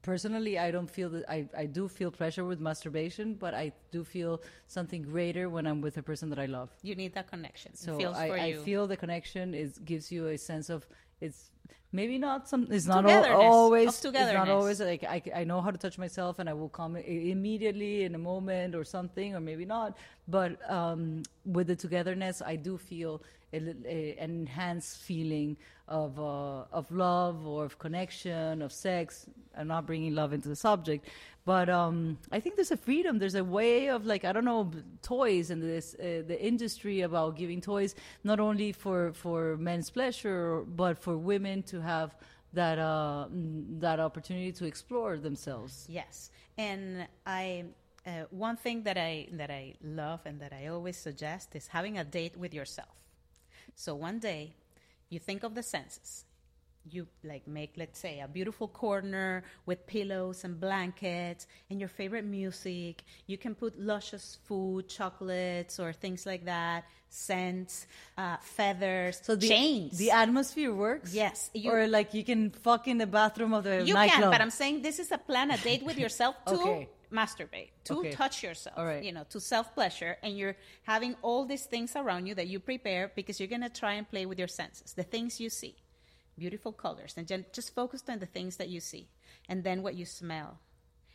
Speaker 1: personally i don't feel that I, I do feel pressure with masturbation but i do feel something greater when i'm with a person that i love
Speaker 3: you need that connection.
Speaker 1: so I, I feel the connection is gives you a sense of it's maybe not some. It's not al- always. It's not always like I, I know how to touch myself and I will come immediately in a moment or something or maybe not. But um, with the togetherness, I do feel a, a, an enhanced feeling of uh, of love or of connection of sex. I'm not bringing love into the subject, but um, I think there's a freedom. There's a way of like I don't know toys and this uh, the industry about giving toys not only for for men's pleasure but for women to have that uh, mm, that opportunity to explore themselves.
Speaker 3: Yes, and I uh, one thing that I that I love and that I always suggest is having a date with yourself. So one day, you think of the senses. You like make let's say a beautiful corner with pillows and blankets and your favorite music. You can put luscious food, chocolates or things like that, scents, uh, feathers,
Speaker 1: So the
Speaker 3: chains.
Speaker 1: the atmosphere works.
Speaker 3: Yes, you-
Speaker 1: or like you can fuck in the bathroom of the
Speaker 3: You
Speaker 1: nightclub.
Speaker 3: can, but I'm saying this is a plan, a date with yourself to [LAUGHS]
Speaker 1: Okay.
Speaker 3: masturbate, to
Speaker 1: Okay.
Speaker 3: touch yourself,
Speaker 1: All right.
Speaker 3: you know, to self pleasure, and you're having all these things around you that you prepare because you're gonna try and play with your senses, the things you see, beautiful colors, and just focus on the things that you see, and then what you smell,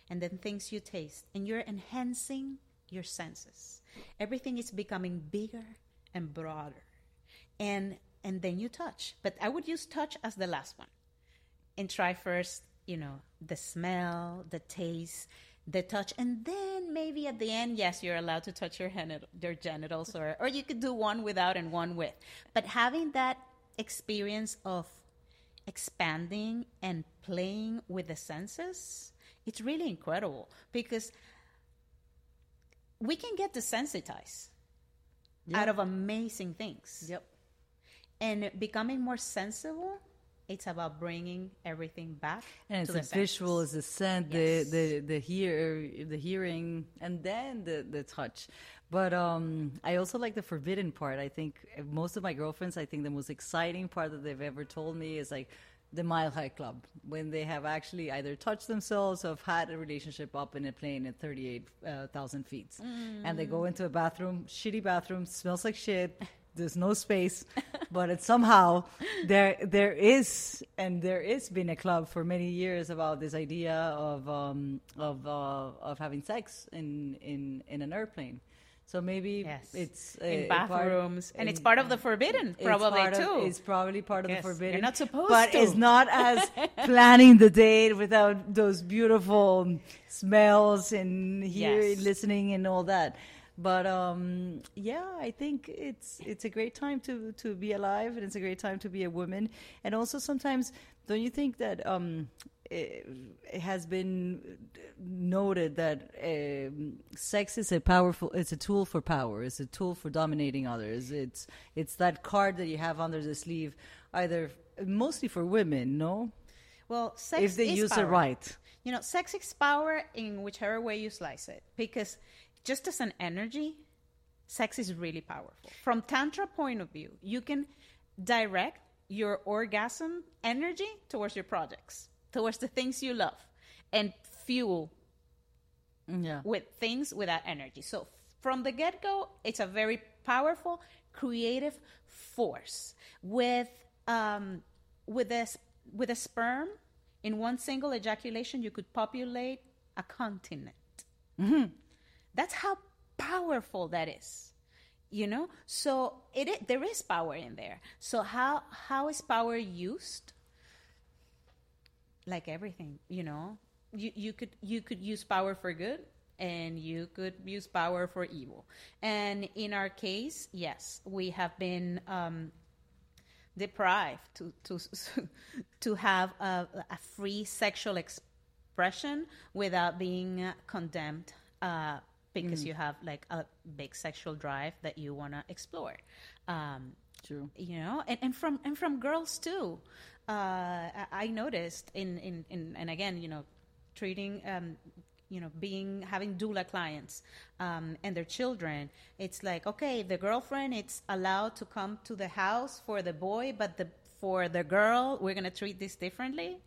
Speaker 3: and then things you taste, and you're enhancing your senses. Everything is becoming bigger and broader, and and then you touch. But I would use touch as the last one and try first, you know, the smell, the taste, the touch, and then maybe at the end, yes, you're allowed to touch your, genit- your genitals, or or you could do one without and one with. But having that experience of expanding and playing with the senses, it's really incredible because we can get desensitized out of amazing things
Speaker 1: Yep.
Speaker 3: and becoming more sensible it's about bringing everything back
Speaker 1: And it's
Speaker 3: the
Speaker 1: the visual, it's the scent,
Speaker 3: Yes.
Speaker 1: the, the the hear, the hearing, and then the the touch. But um, I also like the forbidden part. I think uh, most of my girlfriends, I think the most exciting part that they've ever told me is like the Mile High Club when they have actually either touched themselves or have had a relationship up in a plane at thirty eight thousand feet, and they go into a bathroom, shitty bathroom, smells like shit. There's no space, [LAUGHS] but it's somehow there there is and there is been a club for many years about this idea of um, of uh, of having sex in in in an airplane. So maybe
Speaker 3: yes
Speaker 1: it's uh,
Speaker 3: in
Speaker 1: a part-
Speaker 3: bathrooms and it's part of the forbidden
Speaker 1: it's
Speaker 3: probably
Speaker 1: of-
Speaker 3: too
Speaker 1: it's probably part of
Speaker 3: Yes,
Speaker 1: the forbidden.
Speaker 3: you're not supposed
Speaker 1: but
Speaker 3: to.
Speaker 1: But it's not as [LAUGHS] planning the date without those beautiful smells and hearing,
Speaker 3: Yes.
Speaker 1: listening, and all that. But um, yeah, I think it's it's a great time to to be alive, and it's a great time to be a woman. And also sometimes, don't you think that um, it, has been noted that um, sex is a powerful it's a tool for power. It's a tool for dominating others. It's it's that card that you have under the sleeve either mostly for women no?
Speaker 3: Well sex
Speaker 1: if they
Speaker 3: is
Speaker 1: use
Speaker 3: power.
Speaker 1: it right.
Speaker 3: You know sex is power in whichever way you slice it because just as an energy sex is really powerful. From tantra point of view you can direct your orgasm energy towards your projects towards the things you love and fuel
Speaker 1: yeah
Speaker 3: with things with that energy. So from the get go, it's a very powerful, creative force. With um, with this with a sperm, in one single ejaculation, you could populate a continent. That's how powerful that is. You know, so it i- there is power in there. So how how is power used? Like everything you know? You you could you could use power for good and you could use power for evil. And in our case yes we have been um deprived to to [LAUGHS] to have a, a free sexual expression without being condemned uh because you have like a big sexual drive that you want to explore. Um
Speaker 1: true.
Speaker 3: you know? And, and from and from girls too uh, I- noticed in, in, in and again you know treating um, you know being having doula clients um, and their children it's like okay the girlfriend it's allowed to come to the house for the boy but the for the girl we're gonna treat this differently?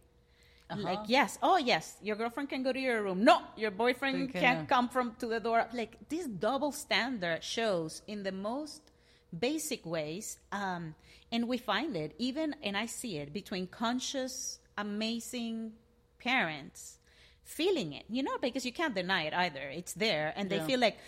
Speaker 3: Like yes. Oh yes. Your girlfriend can go to your room. No your boyfriend can't come from to the door. Like this double standard shows in the most basic ways. Um, and we find it even, and I see it between conscious, amazing parents feeling it, you know, because you can't deny it either. It's there. And they
Speaker 1: Yeah.
Speaker 3: feel like,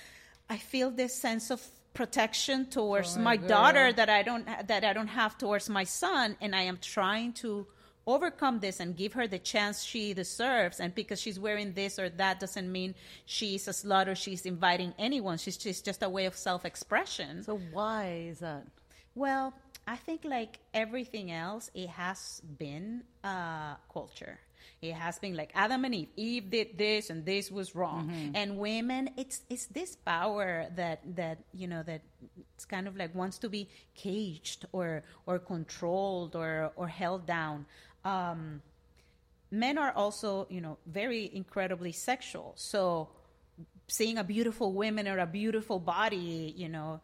Speaker 3: I feel this sense of protection towards
Speaker 1: Oh,
Speaker 3: my
Speaker 1: girl.
Speaker 3: daughter that I don't that I don't have towards my son, and I am trying to overcome this and give her the chance she deserves. And because she's wearing this or that doesn't mean she's a slut or she's inviting anyone. She's just just a way of self expression.
Speaker 1: So why is that?
Speaker 3: Well, I think like everything else, it has been uh, culture. It has been like Adam and Eve. Eve did this, and this was wrong. And women, it's it's this power that that you know that it's kind of like wants to be caged or or controlled or or held down. Um, men are also you know very incredibly sexual. So seeing a beautiful woman or a beautiful body, you know,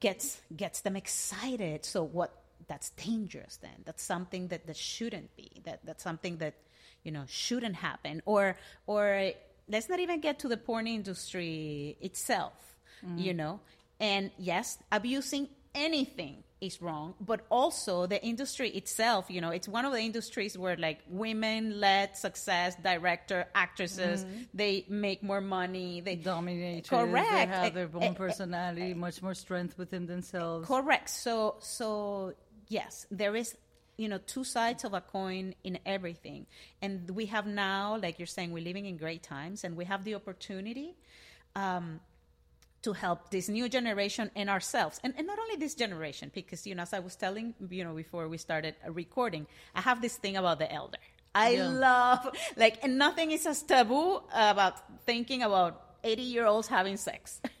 Speaker 3: gets gets them excited. So what? That's dangerous. Then that's something that that shouldn't be. That that's something that you know shouldn't happen. Or or let's not even get to the porn industry itself. You know, and yes, abusing anything is wrong but also the industry itself you know it's one of the industries where like women led success director actresses they make more money they
Speaker 1: dominate.
Speaker 3: Correct.
Speaker 1: They have
Speaker 3: Eh,
Speaker 1: their
Speaker 3: eh,
Speaker 1: own personality, much more strength within themselves.
Speaker 3: Correct. So so yes, there is you know two sides of a coin in everything, and we have now, like you're saying, we're living in great times, and we have the opportunity. Um, to help this new generation and ourselves and, and not only this generation because you know as i was telling you know before we started recording i have this thing about the elder i
Speaker 1: Yeah.
Speaker 3: love like and nothing is as taboo about thinking about 80 year olds having sex [LAUGHS]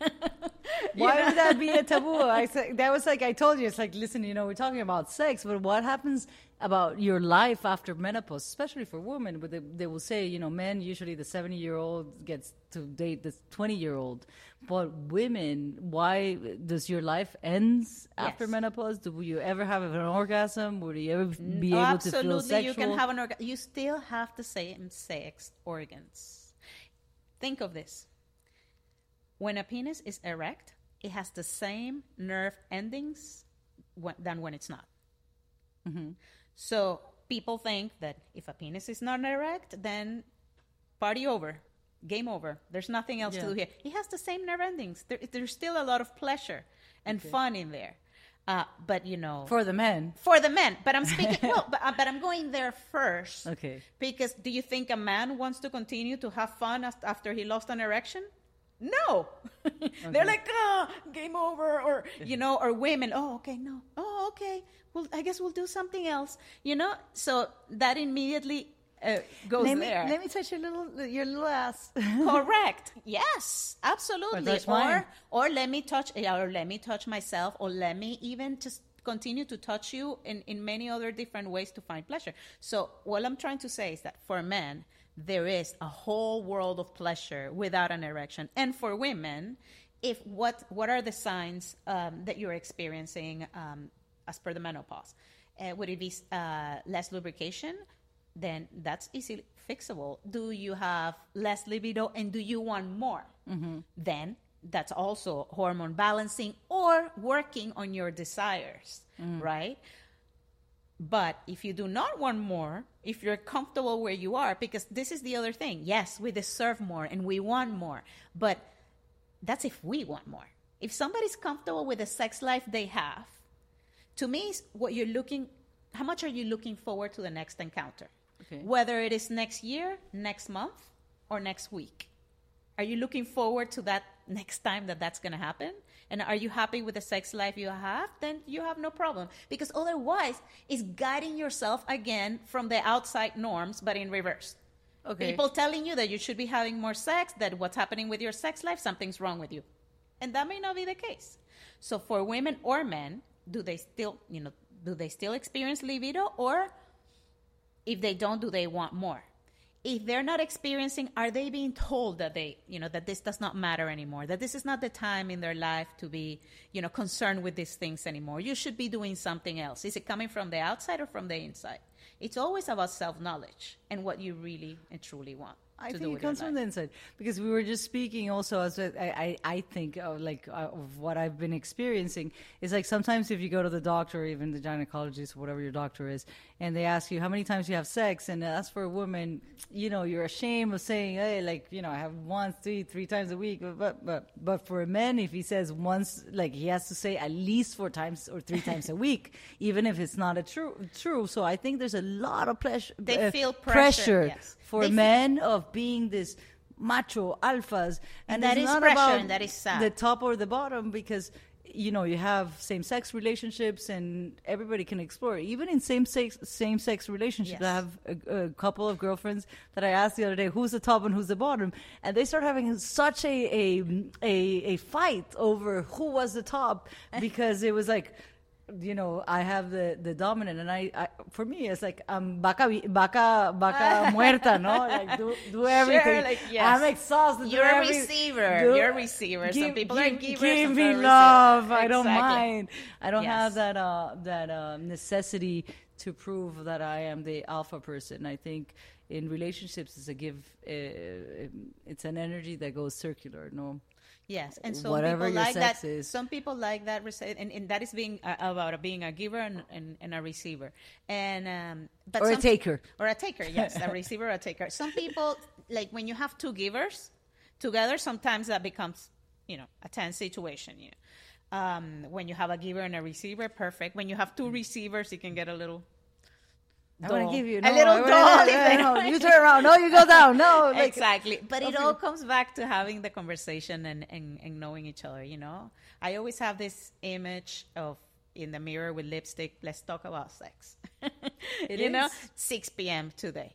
Speaker 1: Why
Speaker 3: know?
Speaker 1: would that be a taboo? I [LAUGHS] said that was like I told you. It's like listen, you know, we're talking about sex, but what happens about your life after menopause, especially for women? But they, they will say, you know, men usually the seventy-year-old gets to date the twenty-year-old, but women, why does your life ends after menopause? Do you ever have an orgasm? Would you ever be
Speaker 3: Oh,
Speaker 1: able to feel
Speaker 3: absolutely
Speaker 1: sexual?
Speaker 3: you can have an orgasm. you still have the same sex organs think of this when a penis is erect it has the same nerve endings than when it's not mm-hmm. So people think that if a penis is not erect then party over game over. There's nothing else
Speaker 1: Yeah.
Speaker 3: to do here. It has the same nerve endings. There, there's still a lot of pleasure and fun in there. Uh, but you know.
Speaker 1: For the men.
Speaker 3: for the men. But i'm speaking [LAUGHS] well but, uh, but i'm going there first.
Speaker 1: Okay.
Speaker 3: because do you think a man wants to continue to have fun after he lost an erection no [LAUGHS] they're like oh game over or you know or women oh okay no oh okay well i guess we'll do something else you know so that immediately uh, goes
Speaker 1: Let me,
Speaker 3: there
Speaker 1: let me touch your little your little ass. [LAUGHS]
Speaker 3: Correct. Yes, absolutely. Or or let me touch or let me touch myself or let me even just continue to touch you in, in many other different ways to find pleasure. So what I'm trying to say is that for men, there is a whole world of pleasure without an erection. And for women, if what what are the signs um, that you're experiencing um, as per the menopause? Uh, would it be uh, less lubrication? then that's easily fixable. Do you have less libido and do you want more? Then that's also hormone balancing or working on your desires, right? But if you do not want more, if you're comfortable where you are, because this is the other thing. Yes, we deserve more and we want more, but that's if we want more. If somebody's comfortable with the sex life they have, to me, what you're looking, how much are you looking forward to the next encounter?
Speaker 1: Okay.
Speaker 3: Whether it is next year, next month, or next week. Are you looking forward to that next time that that's going to happen? And are you happy with the sex life you have? Then you have no problem. Because otherwise, it's guiding yourself again from the outside norms, but in reverse.
Speaker 1: Okay.
Speaker 3: People telling you that you should be having more sex, that what's happening with your sex life, something's wrong with you. And that may not be the case. So for women or men, do they still, you know, do they still experience libido or if they don't, do they want more? If they're not experiencing, are they being told that they, you know, that this does not matter anymore, that this is not the time in their life to be, you know, concerned with these things anymore? You should be doing something else. Is it coming from the outside or from the inside? It's always about self knowledge and what you really and truly want.
Speaker 1: I think it comes from the inside because we were just speaking also as I, I, I think of like uh, of what I've been experiencing. Is like sometimes if you go to the doctor or even the gynecologist or whatever your doctor is and they ask you how many times you have sex and as for a woman you know you're ashamed of saying hey like you know I have once three three times a week but but but, but for a man if he says once like he has to say at least four times or three times a [LAUGHS] week even if it's not a true true. So I think there's a lot of pressure
Speaker 3: They
Speaker 1: uh,
Speaker 3: feel pressure, yes.
Speaker 1: For
Speaker 3: They
Speaker 1: men of being this macho alphas
Speaker 3: And
Speaker 1: it's
Speaker 3: that is
Speaker 1: not
Speaker 3: pressure
Speaker 1: about
Speaker 3: and that is sad.
Speaker 1: the top or the bottom because you know you have same-sex relationships and everybody can explore even in same-sex same-sex relationships
Speaker 3: Yes.
Speaker 1: i have a, a couple of girlfriends that i asked the other day who's the top and who's the bottom and they start having such a a a, a fight over who was the top eh. because it was like you know, I have the, the dominant, and I, I for me it's like I'm vaca vi- vaca vaca [LAUGHS] muerta, no, like do do everything.
Speaker 3: like, yes.
Speaker 1: I'm exhausted.
Speaker 3: You're a receiver.
Speaker 1: do-
Speaker 3: You're a receiver. Some people are givers,
Speaker 1: Give me love. I don't mind. I don't have that uh, that uh, necessity to prove that I am the alpha person. I think in relationships, it's a give. Uh, it's an energy that goes circular. No.
Speaker 3: Yes, and so
Speaker 1: Whatever
Speaker 3: people
Speaker 1: your
Speaker 3: like
Speaker 1: sex
Speaker 3: that.
Speaker 1: is.
Speaker 3: Some people like that, and, and that is being uh, about being a giver and, and, and a receiver, and um, but
Speaker 1: Or a taker.
Speaker 3: or a taker. Yes, a receiver, or a taker. [LAUGHS] Some people like when you have two givers together. Sometimes that becomes, you know, a tense situation. You know, um, when you have a giver and a receiver, perfect. When you have two receivers, it can get a little.
Speaker 1: I want
Speaker 3: dull.
Speaker 1: to give you
Speaker 3: a little dull. [LAUGHS]
Speaker 1: no, no, you turn around. No, you go down. No, [LAUGHS] like,
Speaker 3: exactly but it all comes back to having the conversation and, and, and knowing each other you know i always have this image of in the mirror with lipstick let's talk about sex [LAUGHS]
Speaker 1: It
Speaker 3: you know 6 p.m today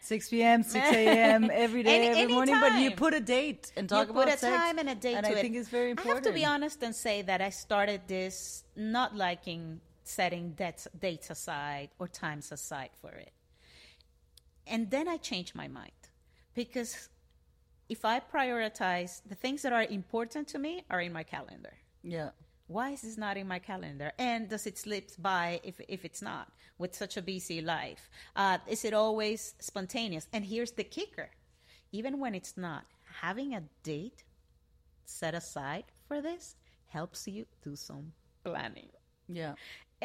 Speaker 1: 6 p.m., 6 a.m. every day,
Speaker 3: Any-
Speaker 1: every morning. But you put a date and talk
Speaker 3: you
Speaker 1: about
Speaker 3: put a
Speaker 1: sex,
Speaker 3: time and a date
Speaker 1: and I
Speaker 3: it.
Speaker 1: think it's very important.
Speaker 3: I have to be honest and say that I started this not liking setting dates, dates aside or times aside for it. And then I change my mind because if I prioritize the things that are important to me are in my calendar.
Speaker 1: Yeah.
Speaker 3: Why is this not in my calendar? And does it slip by if, if it's not with such a busy life? Uh, is it always spontaneous? And here's the kicker even when it's not, having a date set aside for this helps you do some planning.
Speaker 1: Yeah.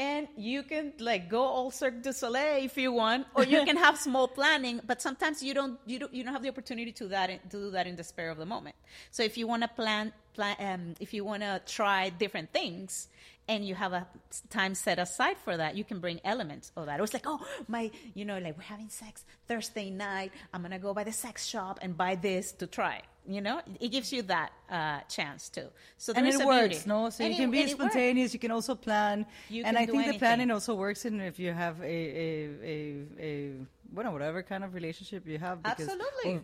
Speaker 3: And you can like go all Cirque du Soleil if you want, or you [LAUGHS] can have small planning. But sometimes you don't you don't you don't have the opportunity to that to do that in the spare of the moment. So if you want to plan plan um, if you want to try different things, and you have a time set aside for that, you can bring elements of that. It was like, oh my, you know, like we're having sex Thursday night. I'm gonna go by the sex shop and buy this to try. You know, it gives you that uh, chance too. So
Speaker 1: and it works,
Speaker 3: beauty.
Speaker 1: no? So
Speaker 3: And
Speaker 1: you
Speaker 3: it-
Speaker 1: can be spontaneous. You can also plan,
Speaker 3: You
Speaker 1: and I think the planning also works in if you have a a a a well, whatever kind of relationship you have. Because,
Speaker 3: Absolutely.
Speaker 1: or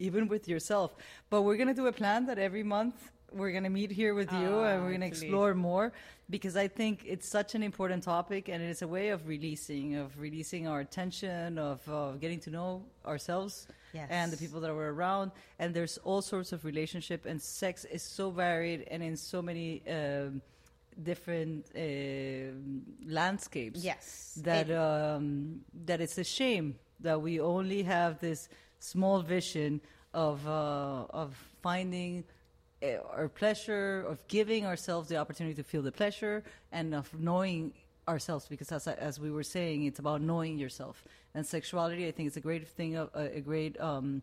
Speaker 1: even with yourself. But we're gonna do a plan that every month we're gonna meet here with you and we're gonna explore more because I think it's such an important topic and it's a way of releasing, of releasing our tension, of uh, getting to know ourselves and the people that we're around. And there's all sorts of relationship and sex is so varied and in so many um, different uh, landscapes
Speaker 3: Yes.
Speaker 1: that
Speaker 3: It-
Speaker 1: um, that it's a shame that we only have this small vision of uh, of finding uh, our pleasure, of giving ourselves the opportunity to feel the pleasure, and of knowing ourselves. Because as as we were saying, it's about knowing yourself. And sexuality, I think, is a great thing, a, a great. Um,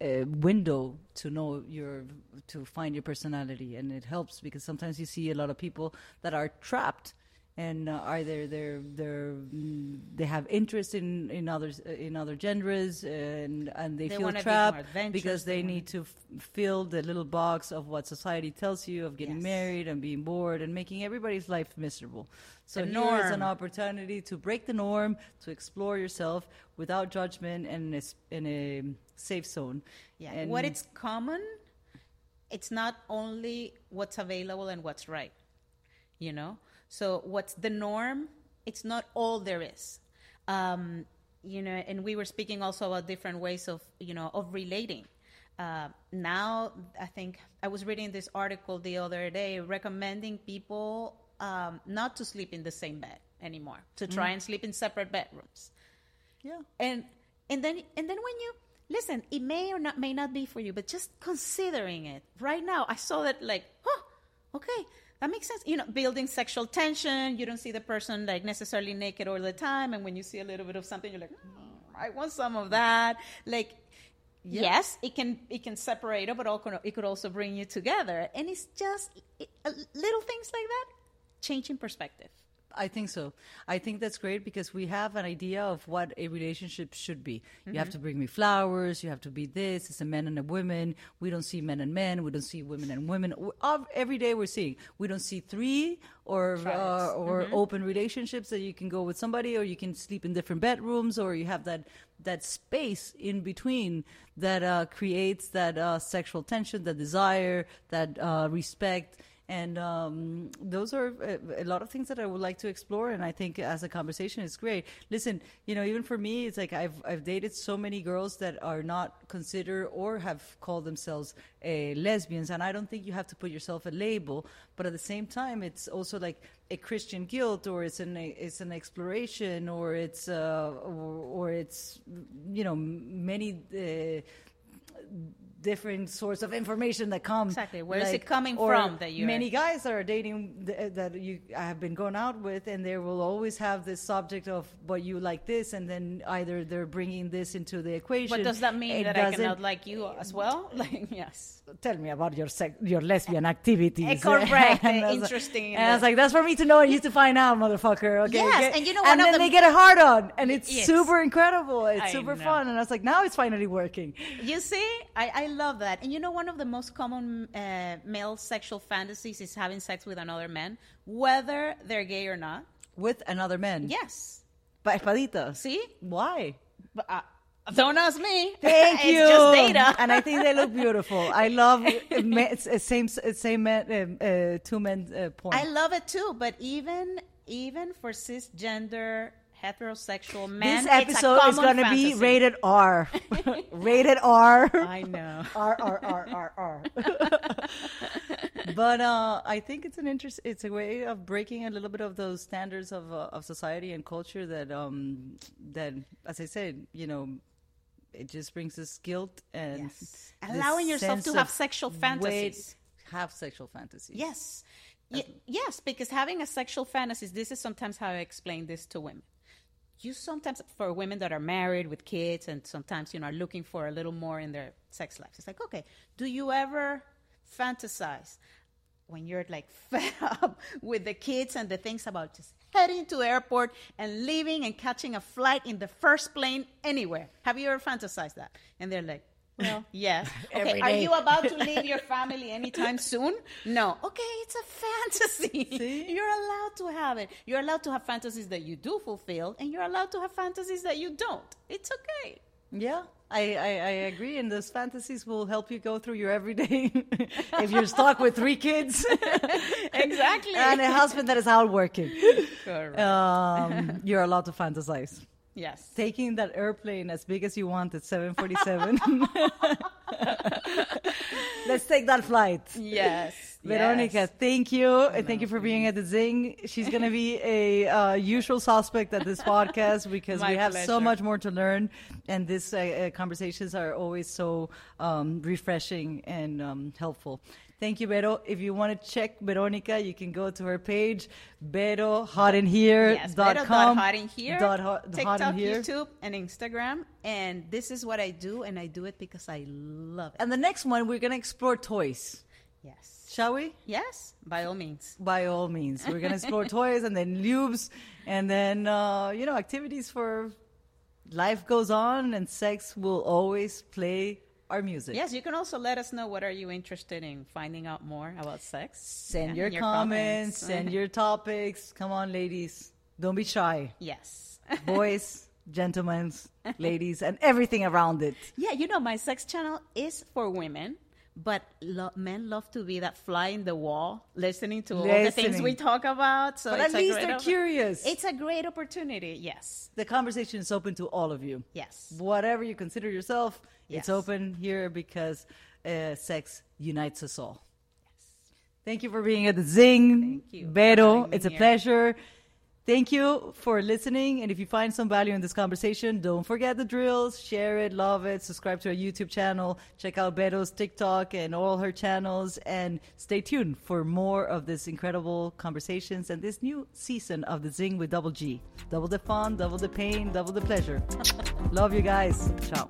Speaker 1: a window to know your to find your personality and it helps because sometimes you see a lot of people that are trapped and uh, either they're they're mm, they have interest in in others in other genders and and they,
Speaker 3: They
Speaker 1: feel
Speaker 3: be
Speaker 1: trapped because
Speaker 3: they
Speaker 1: they need to f- fill the little box of what society tells you of getting
Speaker 3: Yes.
Speaker 1: married and being bored and making everybody's life miserable so here is an opportunity to break the norm to explore yourself without judgment and in a, in a safe zone
Speaker 3: Yeah.
Speaker 1: and
Speaker 3: what it's common, it's not only what's available and what's right. You know? So what's the norm, it's not all there is. Um, you know, and we were speaking also about different ways of, you know, of relating. Uh, now, I think I was reading this article the other day recommending people um, not to sleep in the same bed anymore, to try and sleep in separate bedrooms.
Speaker 1: Yeah.
Speaker 3: And and then and then when you listen, it may or not may not be for you, but just considering it right now, I saw that like, oh, okay, that makes sense. You know, building sexual tension. You don't see the person like necessarily naked all the time, and when you see a little bit of something, you're like, "Mm, I want some of that. Like, yes, it can it can separate it, but it could also bring you together. And it's just it, little things like that, changing perspective.
Speaker 1: I think so. I think that's great because we have an idea of what a relationship should be. You have to bring me flowers. You have to be this. It's a man and a woman. We don't see men and men. We don't see women and women. Every day we're seeing. We don't see three or uh, or open relationships that you can go with somebody or you can sleep in different bedrooms or you have that that space in between that uh, creates that uh, sexual tension, that desire, that uh, respect and um, those are a, a lot of things that I would like to explore. And I think as a conversation, it's great. Listen, you know, even for me, it's like I've I've dated so many girls that are not considered or have called themselves uh, lesbians, and I don't think you have to put yourself a label. But at the same time, it's also like a Christian guilt, or it's an it's an exploration, or it's uh, or, or it's you know many. Uh, different sorts of information that come
Speaker 3: Exactly. Where is it coming from that you're-
Speaker 1: many guys that are dating th- that you I have been going out with and they will always have this subject of but you like this and then either they're bringing this into the equation
Speaker 3: But does that mean
Speaker 1: It
Speaker 3: that I cannot like you as well? [LAUGHS] [LAUGHS] Like, yes.
Speaker 1: tell me about your sex, your lesbian activities.
Speaker 3: Eh, correct, [LAUGHS]
Speaker 1: And like-
Speaker 3: interesting
Speaker 1: And I was like, that's for me to know and you to find out, motherfucker. Okay.
Speaker 3: Yes,
Speaker 1: okay?
Speaker 3: and you know,
Speaker 1: and then
Speaker 3: the-
Speaker 1: they get a hard on, and it's
Speaker 3: Yes.
Speaker 1: super incredible. It's
Speaker 3: I
Speaker 1: super
Speaker 3: know.
Speaker 1: fun, and I was like, now it's finally working.
Speaker 3: You see, I, I love that. And you know, one of the most common uh, male sexual fantasies is having sex with another man, whether they're gay or not.
Speaker 1: With another man.
Speaker 3: Yes.
Speaker 1: Pa espadita.
Speaker 3: See?
Speaker 1: Why?
Speaker 3: But, uh, don't ask me. [LAUGHS]
Speaker 1: Thank
Speaker 3: it's
Speaker 1: you.
Speaker 3: just data. [LAUGHS]
Speaker 1: and I think they look beautiful. I love [LAUGHS] uh, it's, uh, same uh, same men, uh, uh, two men uh, porn.
Speaker 3: I love it too, but even even for cisgender heterosexual man.
Speaker 1: this episode is going to be rated R. [LAUGHS] rated R.
Speaker 3: I know. [LAUGHS]
Speaker 1: R R R R R. [LAUGHS] but uh, I think it's an interest. It's a way of breaking a little bit of those standards of uh, of society and culture that um that, as I said, you know, it just brings us guilt and
Speaker 3: Yes. Allowing yourself to have sexual fantasies.
Speaker 1: have sexual fantasies.
Speaker 3: Yes. Y- yes, because having a sexual fantasies, this is sometimes how I explain this to women. You sometimes, for women that are married with kids and sometimes, you know, are looking for a little more in their sex lives, it's like, okay, do you ever fantasize when you're like [LAUGHS] fed up with the kids and the things about just heading to airport and leaving and catching a flight in the first plane anywhere? Have you ever fantasized that? And they're like, well, [LAUGHS] yes. [LAUGHS] Okay, are you about to [LAUGHS] leave your family anytime soon? No. Okay, it's a fantasy.
Speaker 1: See?
Speaker 3: You're allowed to have it. You're allowed to have fantasies that you do fulfill, and you're allowed to have fantasies that you don't. It's okay.
Speaker 1: Yeah, I, I, I agree. And those fantasies will help you go through your everyday. if you're stuck with three kids
Speaker 3: Exactly.
Speaker 1: and a husband that is out working,
Speaker 3: Correct.
Speaker 1: um, you're allowed to fantasize.
Speaker 3: Yes.
Speaker 1: Taking that airplane as big as you want at 747. [LAUGHS] Let's take that flight.
Speaker 3: Yes.
Speaker 1: Veronica,
Speaker 3: yes.
Speaker 1: thank you. and Thank you for being at the Zingg. She's going to be a uh, usual suspect at this podcast because
Speaker 3: My
Speaker 1: we have so much more to learn. And these uh, uh, conversations are always so um, refreshing and um, helpful. Thank you, Vero. If you want to check Veronica, you can go to her page, Vero Hot in Here.
Speaker 3: Yes,
Speaker 1: dot
Speaker 3: Vero dot hot in here,
Speaker 1: dot hot, hot
Speaker 3: TikTok. YouTube, and Instagram. And this is what I do, and I do it because I love it.
Speaker 1: And the next one, we're going to explore toys.
Speaker 3: Yes.
Speaker 1: Shall we?
Speaker 3: Yes, by all means.
Speaker 1: by all means. We're going to explore [LAUGHS] toys and then lubes and then, uh, you know, activities for life goes on and sex will always play our music.
Speaker 3: Yes, you can also let us know what are you interested in finding out more about sex.
Speaker 1: Send
Speaker 3: Yeah,
Speaker 1: your, comments, send your [LAUGHS] topics. Come on, ladies. Don't be shy.
Speaker 3: yes. [LAUGHS]
Speaker 1: Boys, gentlemen, ladies, and everything around it.
Speaker 3: yeah, you know, my sex channel is for women, but lo- men love to be that fly in the wall, listening to all the things we talk about. So
Speaker 1: But at least they're
Speaker 3: op-
Speaker 1: curious.
Speaker 3: It's a great opportunity. Yes.
Speaker 1: the conversation is open to all of you.
Speaker 3: Yes.
Speaker 1: Whatever you consider yourself, it's open here because uh, sex unites us all. Yes. Thank you for being at the Zingg.
Speaker 3: Thank you
Speaker 1: Vero, it's a
Speaker 3: here.
Speaker 1: pleasure. Thank you for listening. And if you find some value in this conversation, don't forget the drills. Share it, love it, subscribe to our YouTube channel, check out Vero's TikTok and all her channels, and stay tuned for more of this incredible conversations and this new season of the Zingg with Double G. Double the fun, double the pain, double the pleasure. [LAUGHS] love you guys. Ciao.